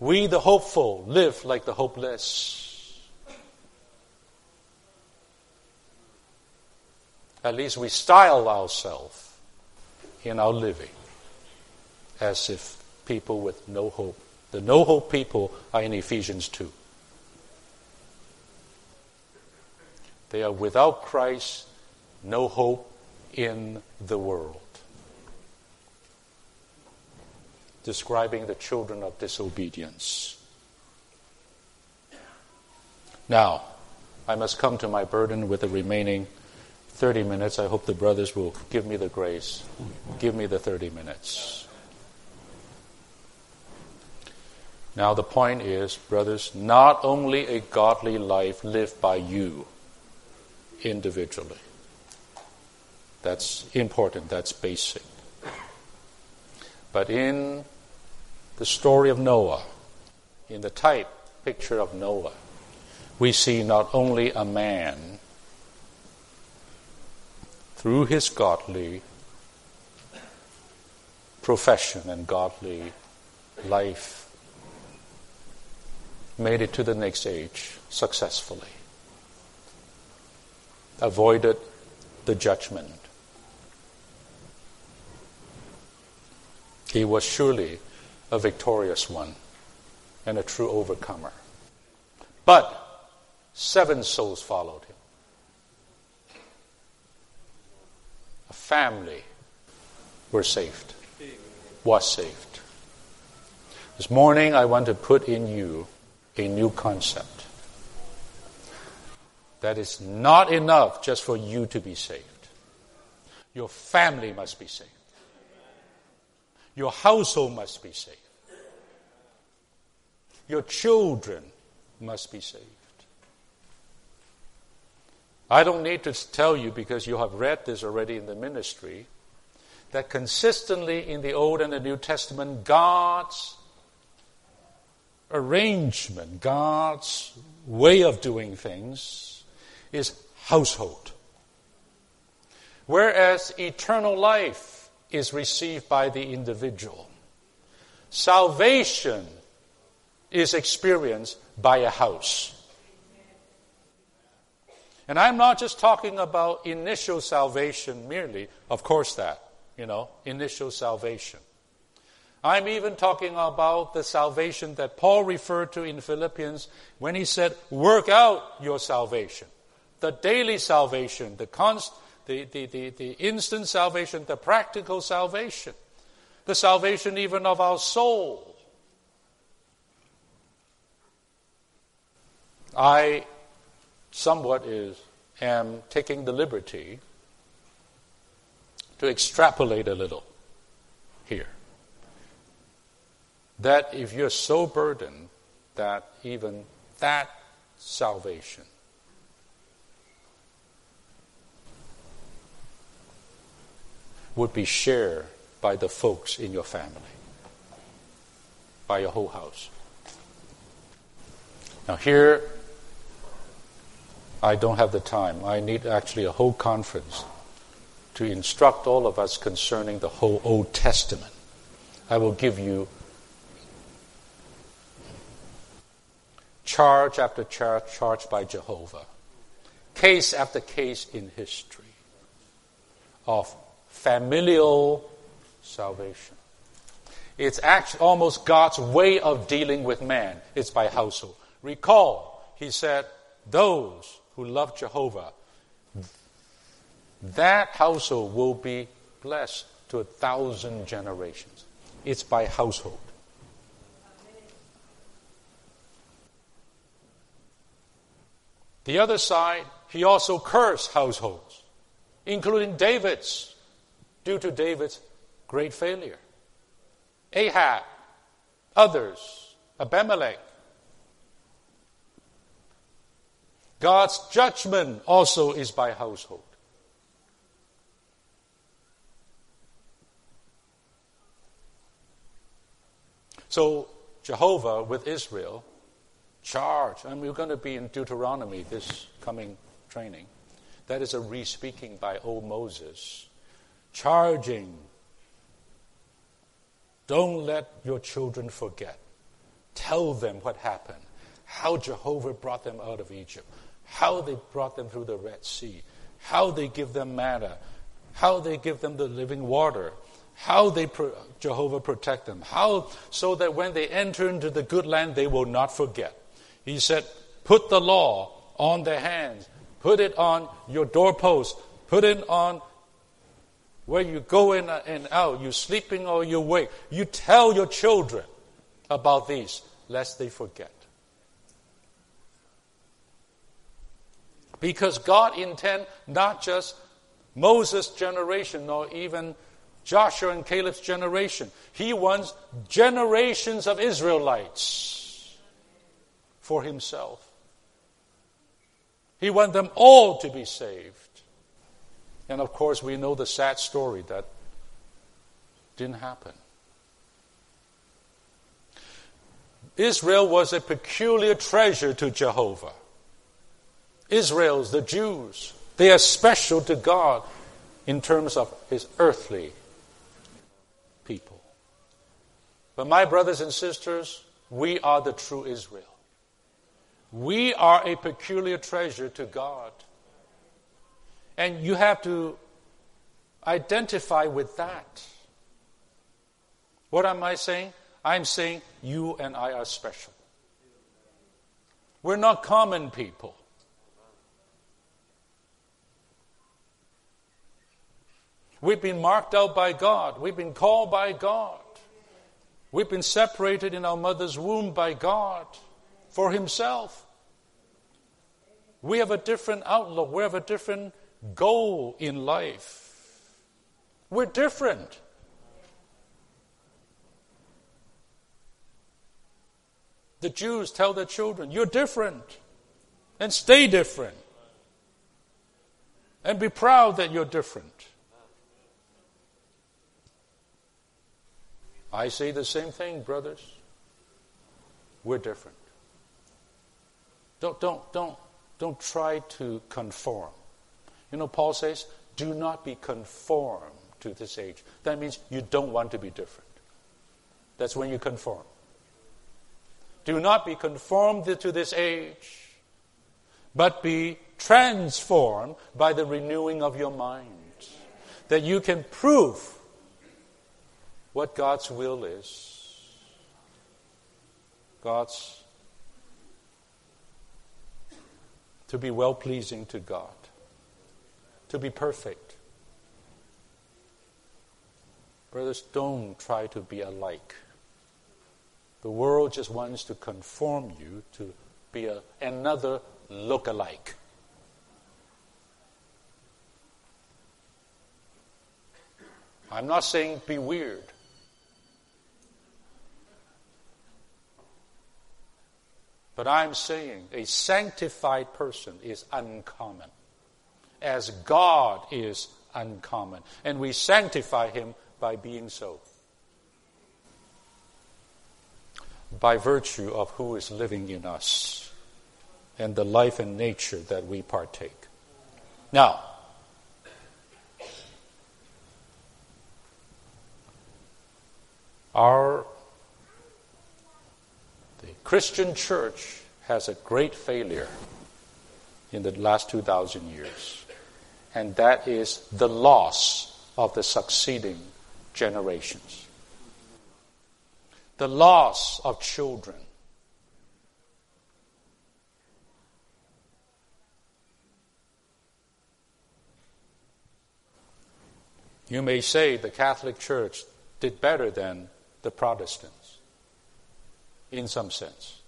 We, the hopeful, live like the hopeless. At least we style ourselves in our living as if people with no hope. The no hope people are in Ephesians 2. They are without Christ, no hope in the world. Describing the children of disobedience. Now, I must come to my burden with the remaining 30 minutes. I hope the brothers will give me the grace. Give me the 30 minutes. Now, the point is, brothers, not only a godly life lived by you individually. That's important, that's basic. But in the story of Noah, in the type picture of Noah, we see not only a man through his godly profession and godly life made it to the next age successfully, avoided the judgment. He was surely a victorious one and a true overcomer. But seven souls followed him. A family were saved, was saved. This morning, I want to put in you a new concept. That is not enough just for you to be saved. Your family must be saved. Your household must be saved. Your children must be saved. I don't need to tell you because you have read this already in the ministry that consistently in the Old and the New Testament, God's arrangement, God's way of doing things is household. Whereas eternal life is received by the individual, salvation is experienced by a house. And I'm not just talking about initial salvation merely, of course, that, you know, initial salvation. I'm even talking about the salvation that Paul referred to in Philippians when he said, work out your salvation. The daily salvation, the, const, the, the, the, the instant salvation, the practical salvation, the salvation even of our soul. I somewhat is am taking the liberty to extrapolate a little here. That if you're so burdened that even that salvation would be shared by the folks in your family, by your whole house. Now, here I don't have the time. I need actually a whole conference to instruct all of us concerning the whole Old Testament. I will give you charge after charge, charge by Jehovah, case after case in history of familial salvation. It's actually almost God's way of dealing with man. It's by household. Recall, he said, those who love Jehovah, that household will be blessed to a thousand generations. It's by household. The other side, he also cursed households, including David's, due to David's great failure. Ahab, others, Abimelech, God's judgment also is by household. So Jehovah with Israel charge, and we're going to be in Deuteronomy this coming training. That is a re-speaking by old Moses, charging. Don't let your children forget. Tell them what happened, how Jehovah brought them out of Egypt, how they brought them through the Red Sea, how they give them manna, how they give them the living water, how they Jehovah protect them, how so that when they enter into the good land they will not forget. He said, "Put the law on their hands, put it on your doorpost, put it on where you go in and out, you sleeping or you wake. You tell your children about these, lest they forget." Because God intend not just Moses' generation, nor even Joshua and Caleb's generation. He wants generations of Israelites for himself. He wants them all to be saved. And of course, we know the sad story that didn't happen. Israel was a peculiar treasure to Jehovah. Israel's, the Jews, they are special to God in terms of his earthly people. But my brothers and sisters, we are the true Israel. We are a peculiar treasure to God. And you have to identify with that. What am I saying? I'm saying you and I are special. We're not common people. We've been marked out by God. We've been called by God. We've been separated in our mother's womb by God for Himself. We have a different outlook. We have a different goal in life. We're different. The Jews tell their children, You're different, and stay different. And be proud that you're different. I say the same thing, brothers. We're different. Don't, don't, don't, don't try to conform. You know, Paul says, do not be conformed to this age. That means you don't want to be different. That's when you conform. Do not be conformed to this age, but be transformed by the renewing of your mind, that you can prove what God's will is. God's to be well pleasing to God, to be perfect. Brothers, don't try to be alike. The world just wants to conform you to be a, another look-alike. I'm not saying be weird. But I'm saying a sanctified person is uncommon, as God is uncommon. And we sanctify him by being so. By virtue of who is living in us and the life and nature that we partake. Now, our Christian church has a great failure in the last 2,000 years, and that is the loss of the succeeding generations. The loss of children. You may say the Catholic Church did better than the Protestants in some sense.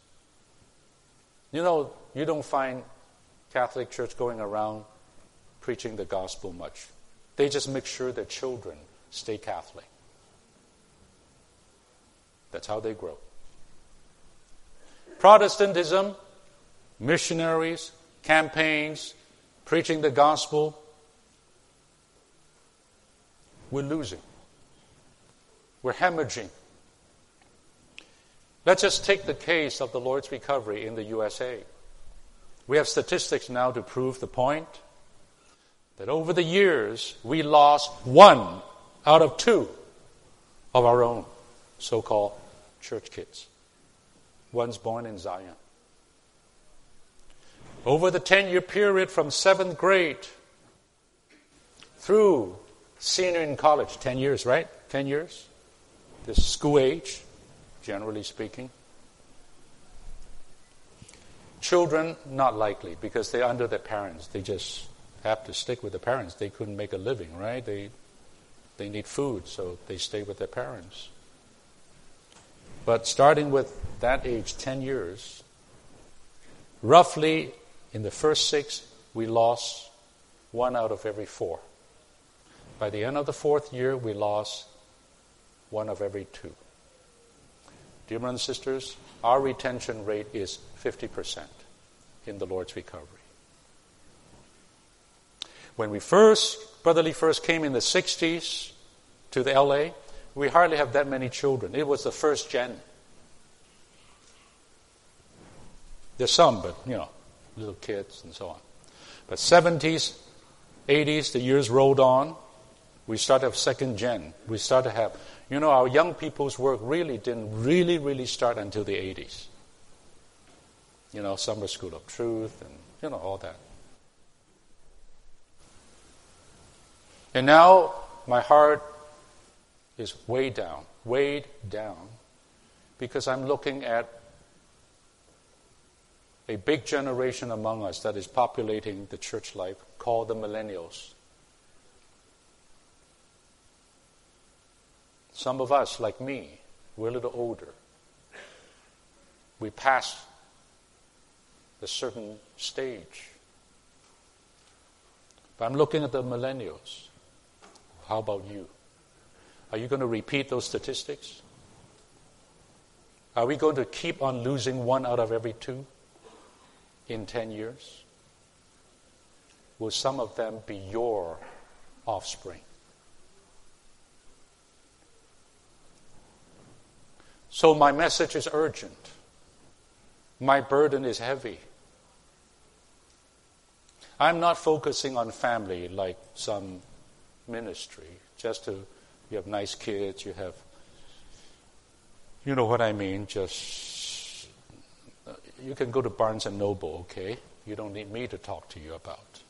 You know, you don't find Catholic Church going around preaching the gospel much. They just make sure their children stay Catholic. That's how they grow. Protestantism, missionaries, campaigns, preaching the gospel, we're losing. We're hemorrhaging. Let's just take the case of the Lord's recovery in the USA. We have statistics now to prove the point that over the years we lost one out of two of our own so called church kids. One's born in Zion. Over the 10 year period from seventh grade through senior in college, 10 years, right? 10 years? This school age generally speaking. Children, not likely, because they're under their parents. They just have to stick with the parents. They couldn't make a living, right? They, they need food, so they stay with their parents. But starting with that age, 10 years, roughly in the first six, we lost one out of every four by the end of the fourth year, we lost one of every two. Dear brothers and sisters, our retention rate is 50% in the Lord's recovery. When we first, Brother Lee first came in the 60s to the LA, we hardly have that many children. It was the first gen. There's some, but you know, little kids and so on. But 70s, 80s, the years rolled on. We started have second gen. We started to have, you know, our young people's work really didn't really, really start until the 80s. You know, Summer School of Truth and, you know, all that. And now my heart is way down, weighed down, because I'm looking at a big generation among us that is populating the church life called the millennials. Some of us, like me, we're a little older. We passed a certain stage. But I'm looking at the millennials. How about you? Are you going to repeat those statistics? Are we going to keep on losing one out of every two in 10 years? Will some of them be your offspring? So, my message is urgent. My burden is heavy. I'm not focusing on family like some ministry, just to you have nice kids, you have, you know what I mean, just, you can go to Barnes and Noble, okay? You don't need me to talk to you about.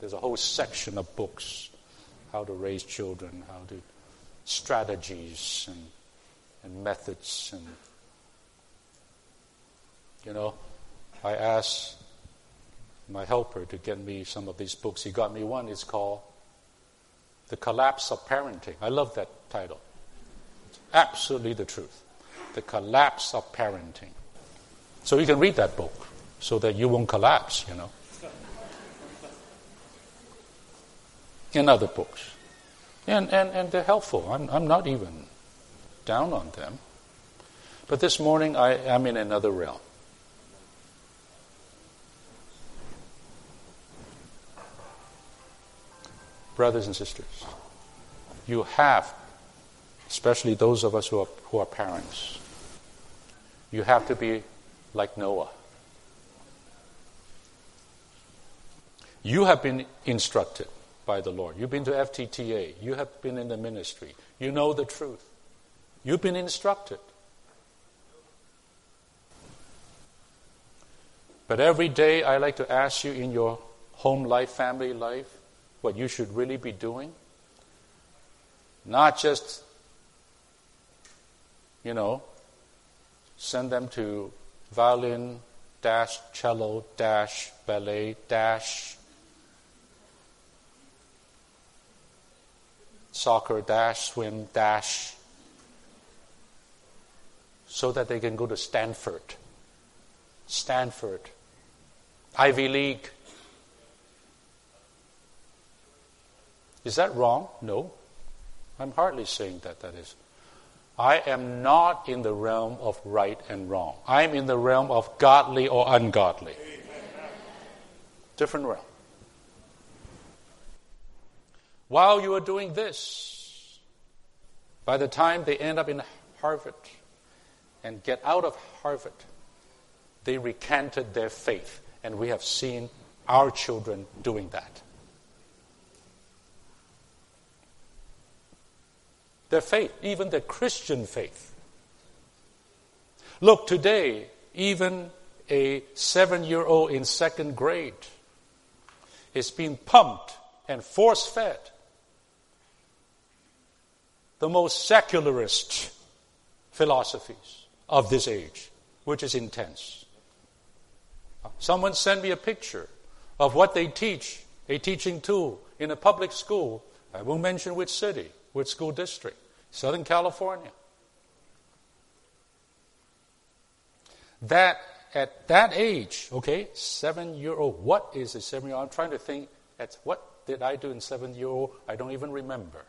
There's a whole section of books how to raise children, how to strategies and, and methods and you know, I asked my helper to get me some of these books. He got me one. It's called the Collapse of Parenting. I love that title. It's absolutely the truth. The Collapse of Parenting. So you can read that book so that you won't collapse, you know. In other books. And, and, and they're helpful. I'm, I'm not even down on them. But this morning I am in another realm. Brothers and sisters, you have, especially those of us who are, who are parents, you have to be like Noah. You have been instructed by the Lord. You've been to FTTA. You have been in the ministry. You know the truth. You've been instructed. But every day I like to ask you in your home life, family life, what you should really be doing. Not just, you know, send them to violin dash cello dash ballet dash soccer dash swim dash so that they can go to Stanford. Stanford. Ivy League. Is that wrong? No. I'm hardly saying that that is. I am not in the realm of right and wrong. I'm in the realm of godly or ungodly. Different realm. While you are doing this, by the time they end up in Harvard and get out of Harvard, they recanted their faith. And we have seen our children doing that. Their faith, even their Christian faith. Look, today, even a seven year old in second grade is being pumped and force fed the most secularist philosophies of this age, which is intense. Someone sent me a picture of what they teach, a teaching tool in a public school. I won't mention which city which school district? Southern California. That at that age, okay, seven year old, what is a seven year old? I'm trying to think At what did I do in seven year old? I don't even remember.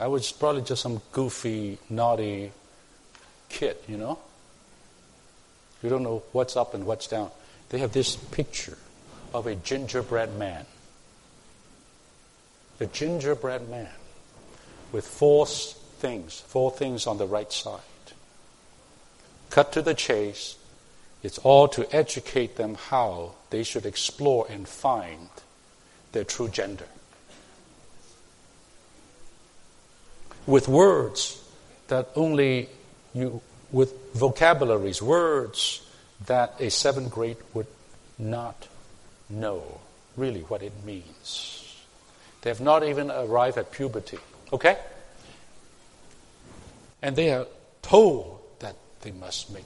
I was probably just some goofy, naughty kid, you know? You don't know what's up and what's down. They have this picture of a gingerbread man. The gingerbread man with four things, four things on the right side. Cut to the chase, it's all to educate them how they should explore and find their true gender. With words that only you, with vocabularies, words that a seventh grade would not know really what it means. They have not even arrived at puberty. Okay? And they are told that they must make.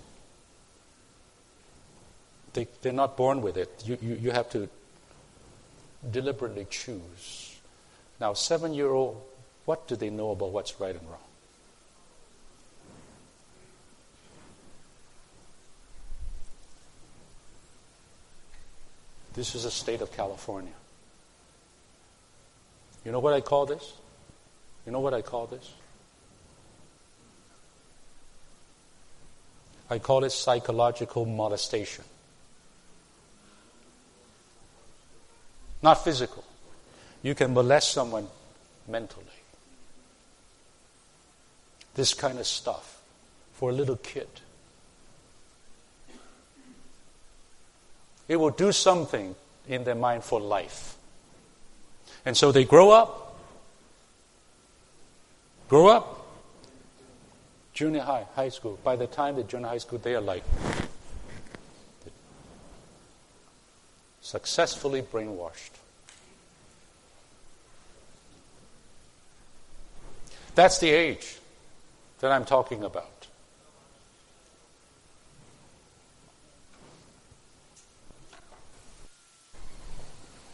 They, they're not born with it. You, you, you have to deliberately choose. Now, seven year old, what do they know about what's right and wrong? This is the state of California. You know what I call this? You know what I call this? I call it psychological molestation. Not physical. You can molest someone mentally. This kind of stuff for a little kid. It will do something in their mind for life. And so they grow up, grow up, junior high, high school. By the time they're junior high school, they are like successfully brainwashed. That's the age that I'm talking about.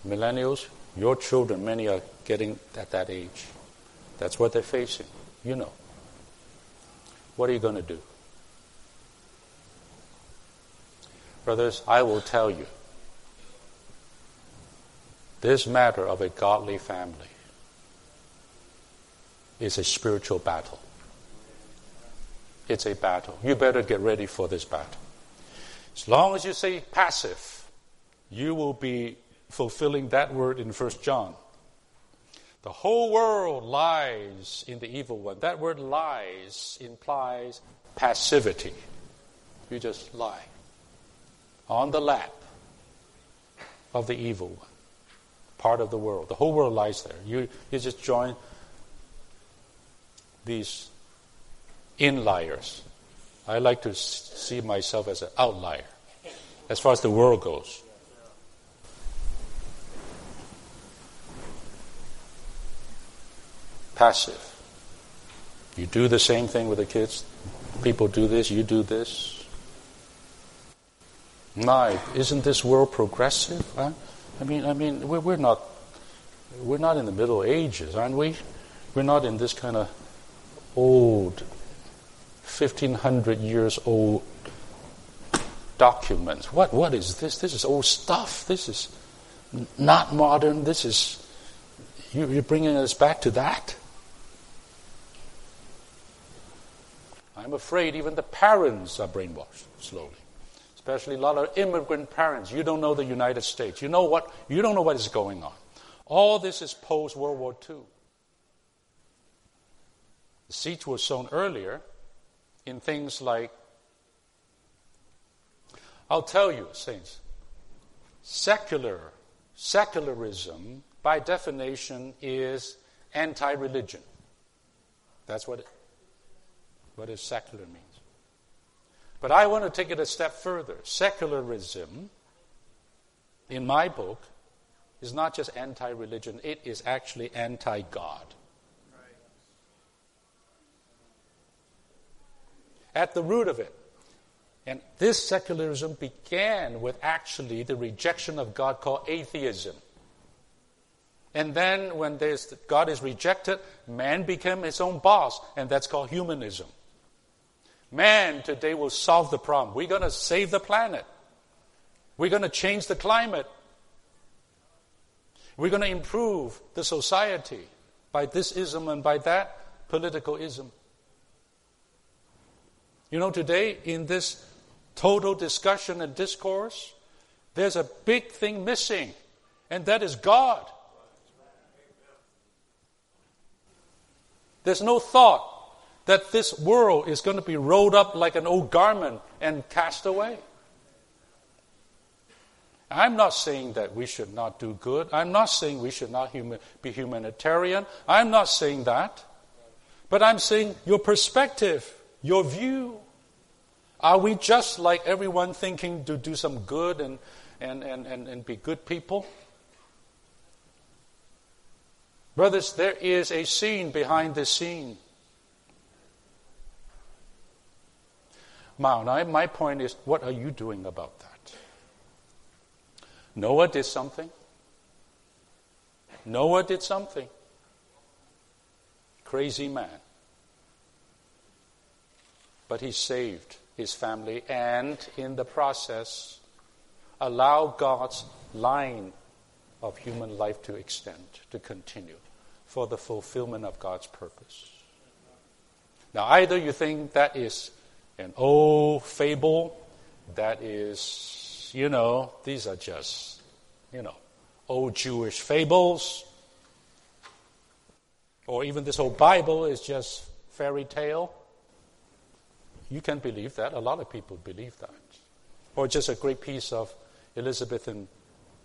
Millennials, your children, many are getting at that age. That's what they're facing. You know. What are you going to do? Brothers, I will tell you this matter of a godly family is a spiritual battle. It's a battle. You better get ready for this battle. As long as you say passive, you will be fulfilling that word in 1 John. The whole world lies in the evil one. That word lies implies passivity. You just lie on the lap of the evil one, part of the world. The whole world lies there. You, you just join these inliers. I like to see myself as an outlier as far as the world goes. Passive. You do the same thing with the kids. People do this, you do this. My, isn't this world progressive? Huh? I mean, I mean, we're, we're not, we're not in the Middle Ages, aren't we? We're not in this kind of old, 1500 years old documents. What, what is this? This is old stuff. This is not modern. This is, you, you're bringing us back to that? I'm afraid even the parents are brainwashed slowly. Especially a lot of immigrant parents. You don't know the United States. You know what you don't know what is going on. All this is post World War II. The seeds were sown earlier in things like I'll tell you, saints, secular secularism by definition is anti-religion. That's what what does secular means. But I want to take it a step further. Secularism, in my book, is not just anti religion, it is actually anti God. At the root of it. And this secularism began with actually the rejection of God called atheism. And then when God is rejected, man became his own boss, and that's called humanism. Man today will solve the problem. We're going to save the planet. We're going to change the climate. We're going to improve the society by this ism and by that political ism. You know, today in this total discussion and discourse, there's a big thing missing, and that is God. There's no thought that this world is going to be rolled up like an old garment and cast away. I'm not saying that we should not do good. I'm not saying we should not human, be humanitarian. I'm not saying that. But I'm saying your perspective, your view. Are we just like everyone thinking to do some good and, and, and, and, and be good people? Brothers, there is a scene behind the scene. Now, my point is, what are you doing about that? Noah did something. Noah did something. Crazy man. But he saved his family and, in the process, allow God's line of human life to extend, to continue, for the fulfillment of God's purpose. Now, either you think that is an old oh, fable that is, you know, these are just, you know, old Jewish fables. Or even this whole Bible is just fairy tale. You can believe that. A lot of people believe that. Or just a great piece of Elizabethan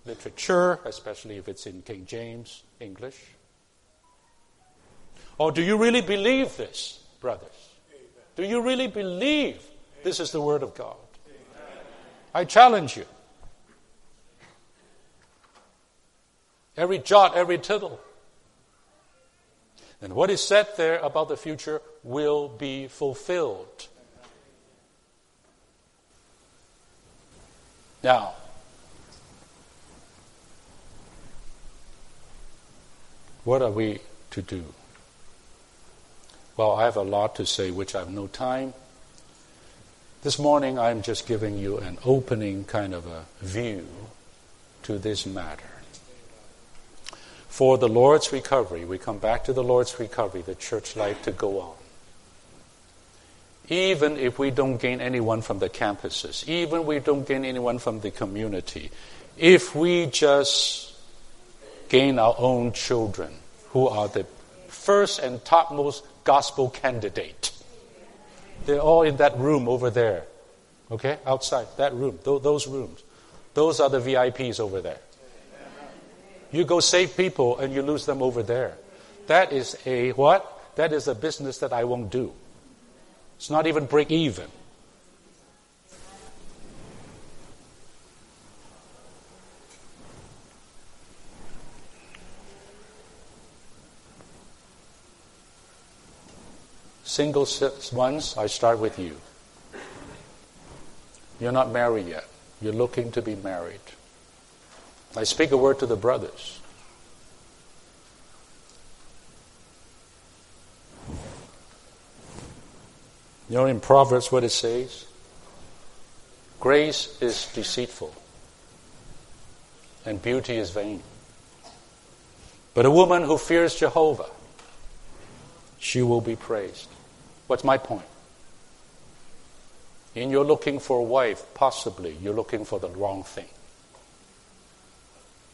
literature, especially if it's in King James English. Or do you really believe this, brothers? Do you really believe this is the Word of God? I challenge you. Every jot, every tittle. And what is said there about the future will be fulfilled. Now, what are we to do? Well, I have a lot to say, which I have no time. This morning, I'm just giving you an opening kind of a view to this matter. For the Lord's recovery, we come back to the Lord's recovery, the church life to go on. Even if we don't gain anyone from the campuses, even if we don't gain anyone from the community, if we just gain our own children who are the first and topmost gospel candidate. They're all in that room over there. Okay? Outside, that room, those rooms. Those are the VIPs over there. You go save people and you lose them over there. That is a what? That is a business that I won't do. It's not even break even. Single ones, I start with you. You're not married yet. You're looking to be married. I speak a word to the brothers. You know in Proverbs what it says? Grace is deceitful, and beauty is vain. But a woman who fears Jehovah, she will be praised. What's my point? In your looking for a wife, possibly you're looking for the wrong thing.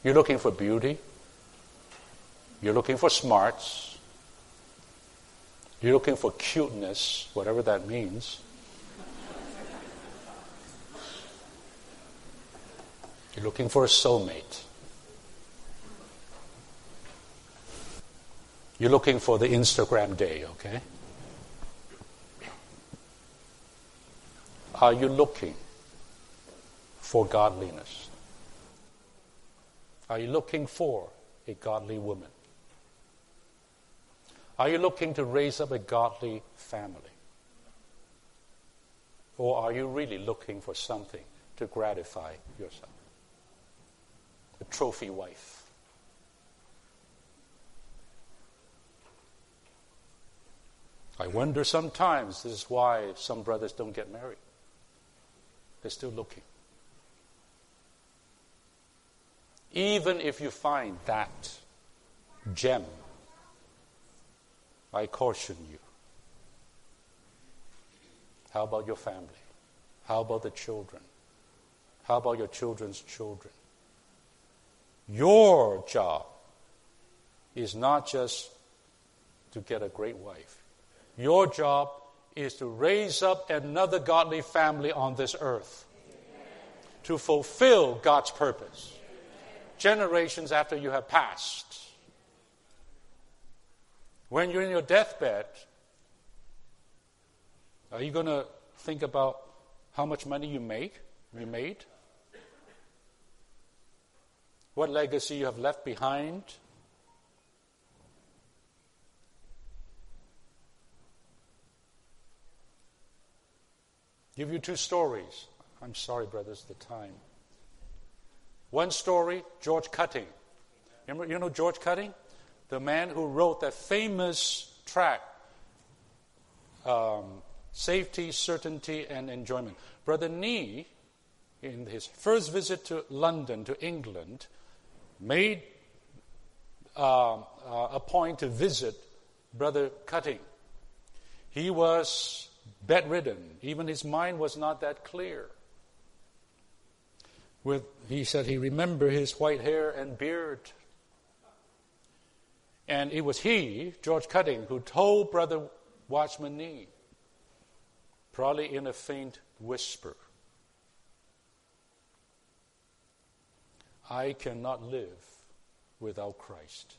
You're looking for beauty. You're looking for smarts. You're looking for cuteness, whatever that means. You're looking for a soulmate. You're looking for the Instagram day, okay? Are you looking for godliness? Are you looking for a godly woman? Are you looking to raise up a godly family? Or are you really looking for something to gratify yourself? A trophy wife. I wonder sometimes this is why some brothers don't get married. They're still looking. Even if you find that gem, I caution you. How about your family? How about the children? How about your children's children? Your job is not just to get a great wife. Your job is to raise up another godly family on this earth to fulfill God's purpose. Generations after you have passed. When you're in your deathbed, are you going to think about how much money you make, you made? What legacy you have left behind? Give you two stories. I'm sorry, brothers, the time. One story, George Cutting. Remember, you know George Cutting? The man who wrote that famous tract, um, Safety, Certainty, and Enjoyment. Brother Nee, in his first visit to London, to England, made uh, uh, a point to visit Brother Cutting. He was bedridden. Even his mind was not that clear. With, he said he remembered his white hair and beard. And it was he, George Cutting, who told Brother Watchman Nee, probably in a faint whisper, I cannot live without Christ,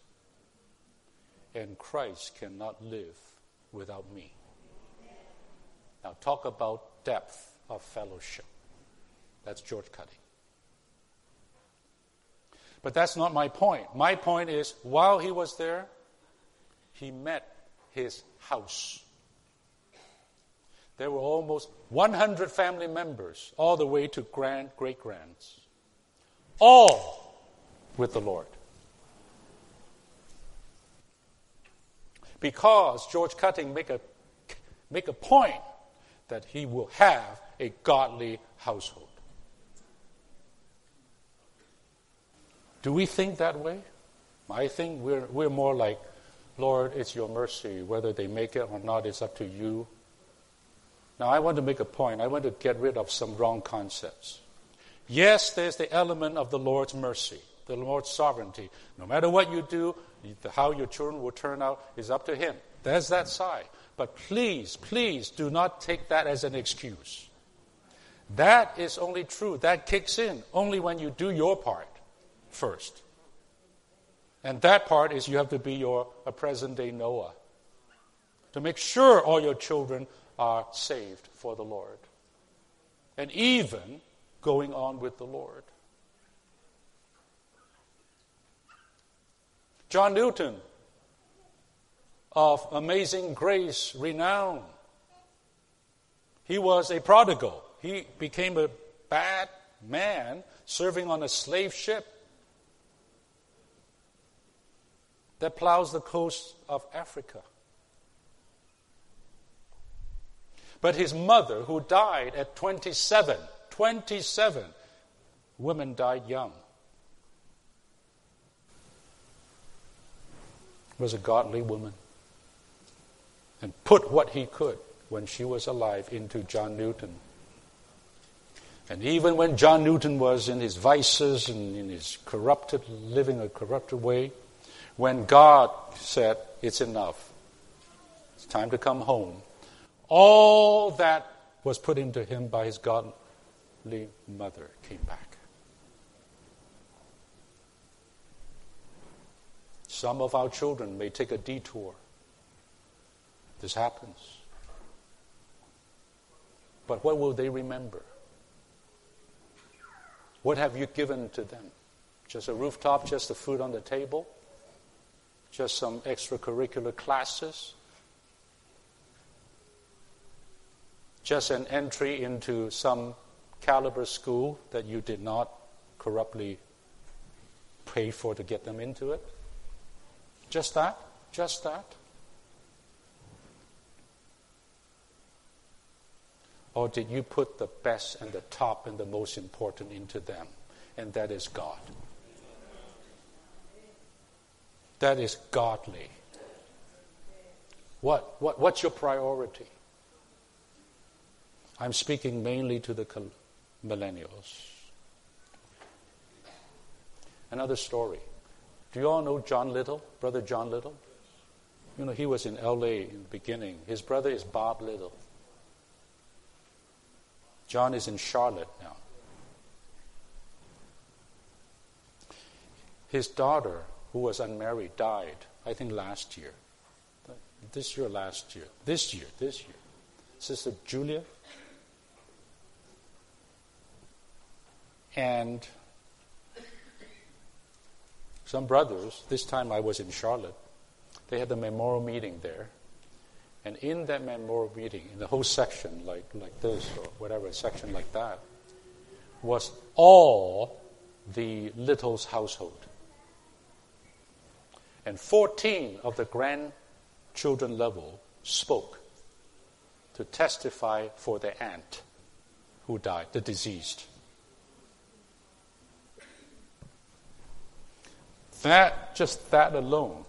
and Christ cannot live without me. Now, talk about depth of fellowship. That's George Cutting. But that's not my point. My point is, while he was there, he met his house. There were almost 100 family members, all the way to grand great grands, all with the Lord. Because George Cutting make a, make a point that he will have a godly household. Do we think that way? I think we're, we're more like, Lord, it's your mercy. Whether they make it or not, it's up to you. Now, I want to make a point. I want to get rid of some wrong concepts. Yes, there's the element of the Lord's mercy, the Lord's sovereignty. No matter what you do, how your children will turn out is up to Him. There's that side. But please, please do not take that as an excuse. That is only true. That kicks in only when you do your part first. And that part is you have to be your a present day Noah. To make sure all your children are saved for the Lord. And even going on with the Lord. John Newton of amazing grace, renown. He was a prodigal. He became a bad man serving on a slave ship that plows the coast of Africa. But his mother, who died at 27, 27, women died young, was a godly woman and put what he could when she was alive into John Newton. And even when John Newton was in his vices and in his corrupted, living a corrupted way, when God said, It's enough, it's time to come home, all that was put into him by his godly mother came back. Some of our children may take a detour this happens. But what will they remember? What have you given to them? Just a rooftop, just the food on the table? Just some extracurricular classes? Just an entry into some caliber school that you did not corruptly pay for to get them into it? Just that? Just that? Or did you put the best and the top and the most important into them? And that is God. That is godly. What, what, what's your priority? I'm speaking mainly to the millennials. Another story. Do you all know John Little, Brother John Little? You know, he was in LA in the beginning. His brother is Bob Little. John is in Charlotte now. His daughter, who was unmarried, died, I think last year. This year, last year. This year, this year. Sister Julia. And some brothers, this time I was in Charlotte, they had a memorial meeting there. And in that memorial meeting, in the whole section, like, like this or whatever, section like that, was all the Little's household. And 14 of the grandchildren level spoke to testify for their aunt who died, the deceased. That, just that alone,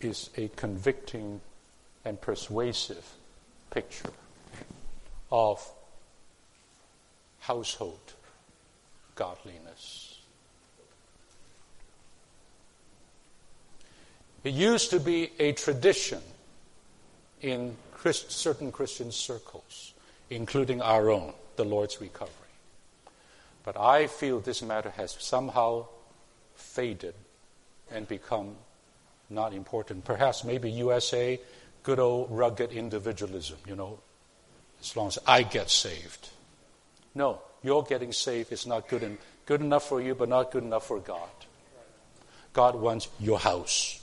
is a convicting and persuasive picture of household godliness. It used to be a tradition in Christ, certain Christian circles, including our own, the Lord's recovery. But I feel this matter has somehow faded and become not important. Perhaps maybe USA, good old rugged individualism, you know, as long as I get saved. No, your getting saved is not good, and good enough for you, but not good enough for God. God wants your house.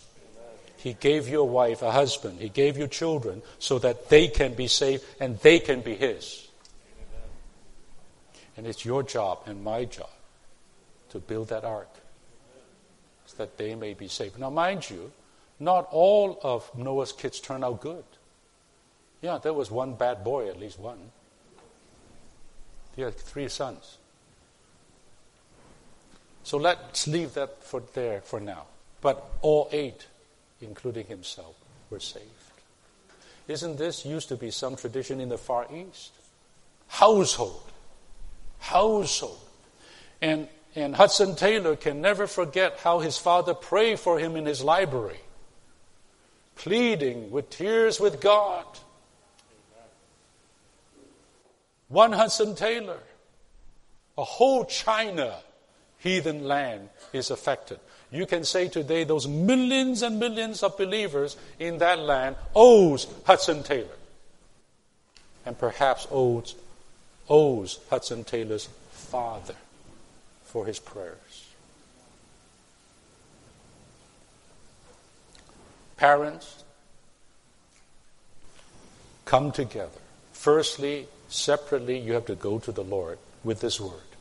He gave you a wife, a husband. He gave you children so that they can be saved and they can be His. And it's your job and my job to build that ark so that they may be saved. Now, mind you, not all of Noah's kids turned out good. Yeah, there was one bad boy, at least one. He had three sons. So let's leave that for there for now. But all eight, including himself, were saved. Isn't this used to be some tradition in the Far East? Household. Household. And, and Hudson Taylor can never forget how his father prayed for him in his library pleading with tears with God. One Hudson Taylor, a whole China heathen land is affected. You can say today those millions and millions of believers in that land owes Hudson Taylor. And perhaps owes, owes Hudson Taylor's father for his prayers. Parents, come together. Firstly, separately, you have to go to the Lord with this word.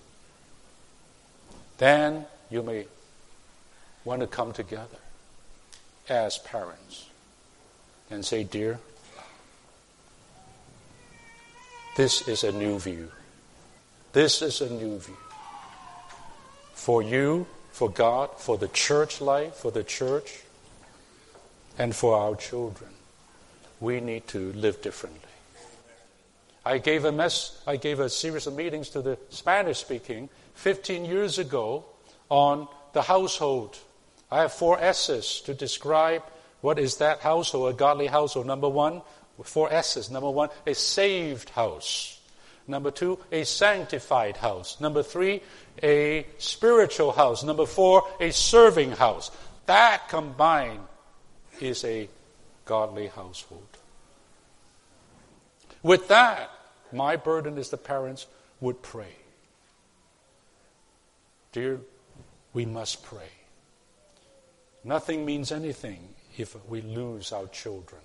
Then you may want to come together as parents and say, Dear, this is a new view. This is a new view. For you, for God, for the church life, for the church, and for our children. We need to live differently. I gave a mess, I gave a series of meetings to the Spanish speaking 15 years ago on the household. I have four S's to describe what is that household, a godly household. Number one, four S's. Number one, a saved house. Number two, a sanctified house. Number three, a spiritual house. Number four, a serving house. That combined is a godly household. With that, my burden is the parents would pray. Dear, we must pray. Nothing means anything if we lose our children.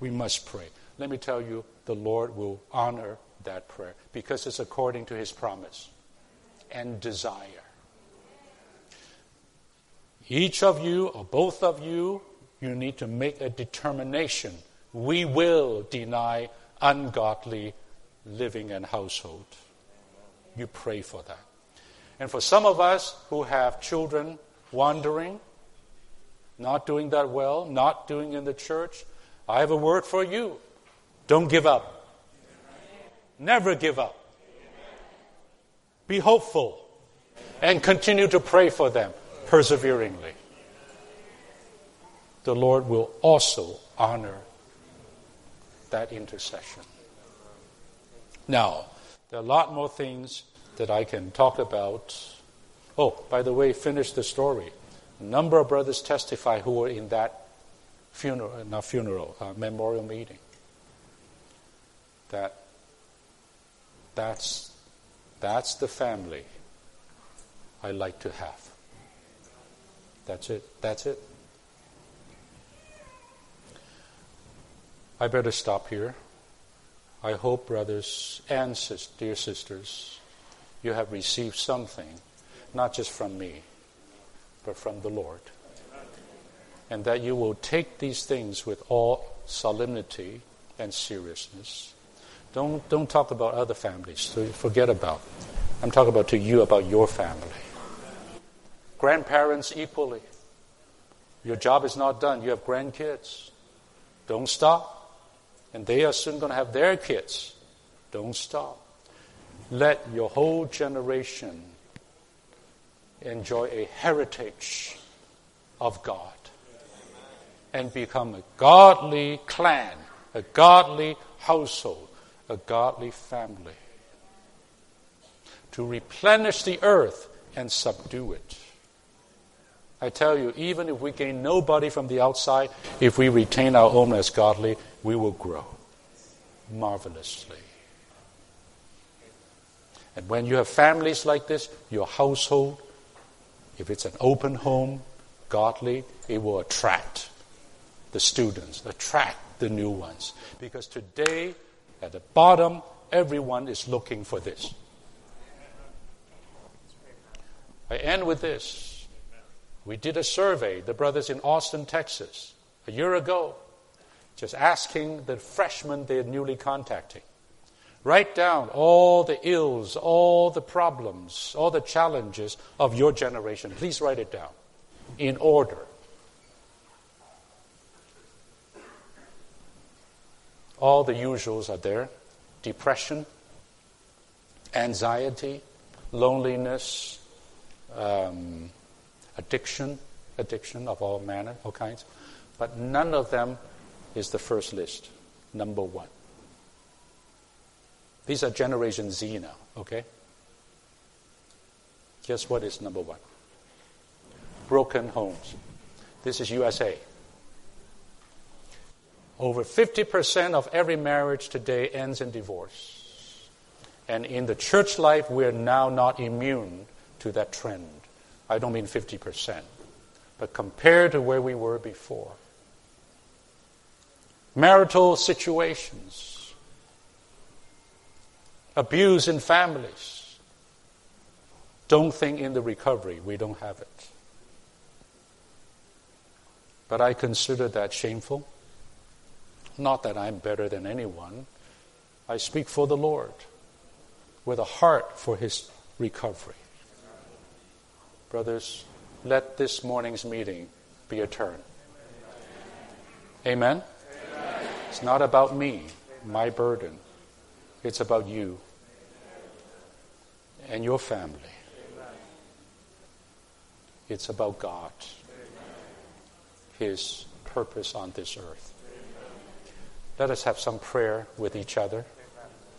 We must pray. Let me tell you, the Lord will honor that prayer because it's according to his promise and desire. Each of you, or both of you, you need to make a determination. We will deny ungodly living and household. You pray for that. And for some of us who have children wandering, not doing that well, not doing in the church, I have a word for you. Don't give up. Never give up. Be hopeful and continue to pray for them perseveringly. The Lord will also honor that intercession. Now, there are a lot more things that I can talk about. Oh, by the way, finish the story. A number of brothers testify who were in that funeral, not funeral, uh, memorial meeting. That that's that's the family I like to have. That's it. That's it. I better stop here. I hope, brothers and sis- dear sisters, you have received something, not just from me, but from the Lord. And that you will take these things with all solemnity and seriousness. Don't, don't talk about other families. Forget about. I'm talking about to you about your family. Grandparents equally. Your job is not done. You have grandkids. Don't stop. And they are soon going to have their kids. Don't stop. Let your whole generation enjoy a heritage of God and become a godly clan, a godly household, a godly family. To replenish the earth and subdue it. I tell you, even if we gain nobody from the outside, if we retain our own as godly, we will grow marvelously. And when you have families like this, your household, if it's an open home, godly, it will attract the students, attract the new ones. Because today, at the bottom, everyone is looking for this. I end with this. We did a survey, the brothers in Austin, Texas, a year ago, just asking the freshmen they're newly contacting Write down all the ills, all the problems, all the challenges of your generation. Please write it down in order. All the usuals are there depression, anxiety, loneliness, um, addiction, addiction of all manner, all kinds. But none of them is the first list, number one. These are Generation Z now, okay? Guess what is number one? Broken homes. This is USA. Over 50% of every marriage today ends in divorce. And in the church life, we're now not immune to that trend. I don't mean 50%, but compared to where we were before. Marital situations abuse in families. Don't think in the recovery, we don't have it. But I consider that shameful. Not that I'm better than anyone. I speak for the Lord with a heart for his recovery. Brothers, let this morning's meeting be a turn. Amen? Amen? It's not about me, my burden. It's about you and your family. It's about God, His purpose on this earth. Let us have some prayer with each other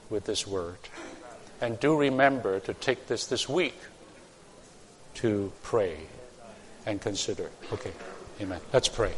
with this word. And do remember to take this this week to pray and consider. Okay, amen. Let's pray.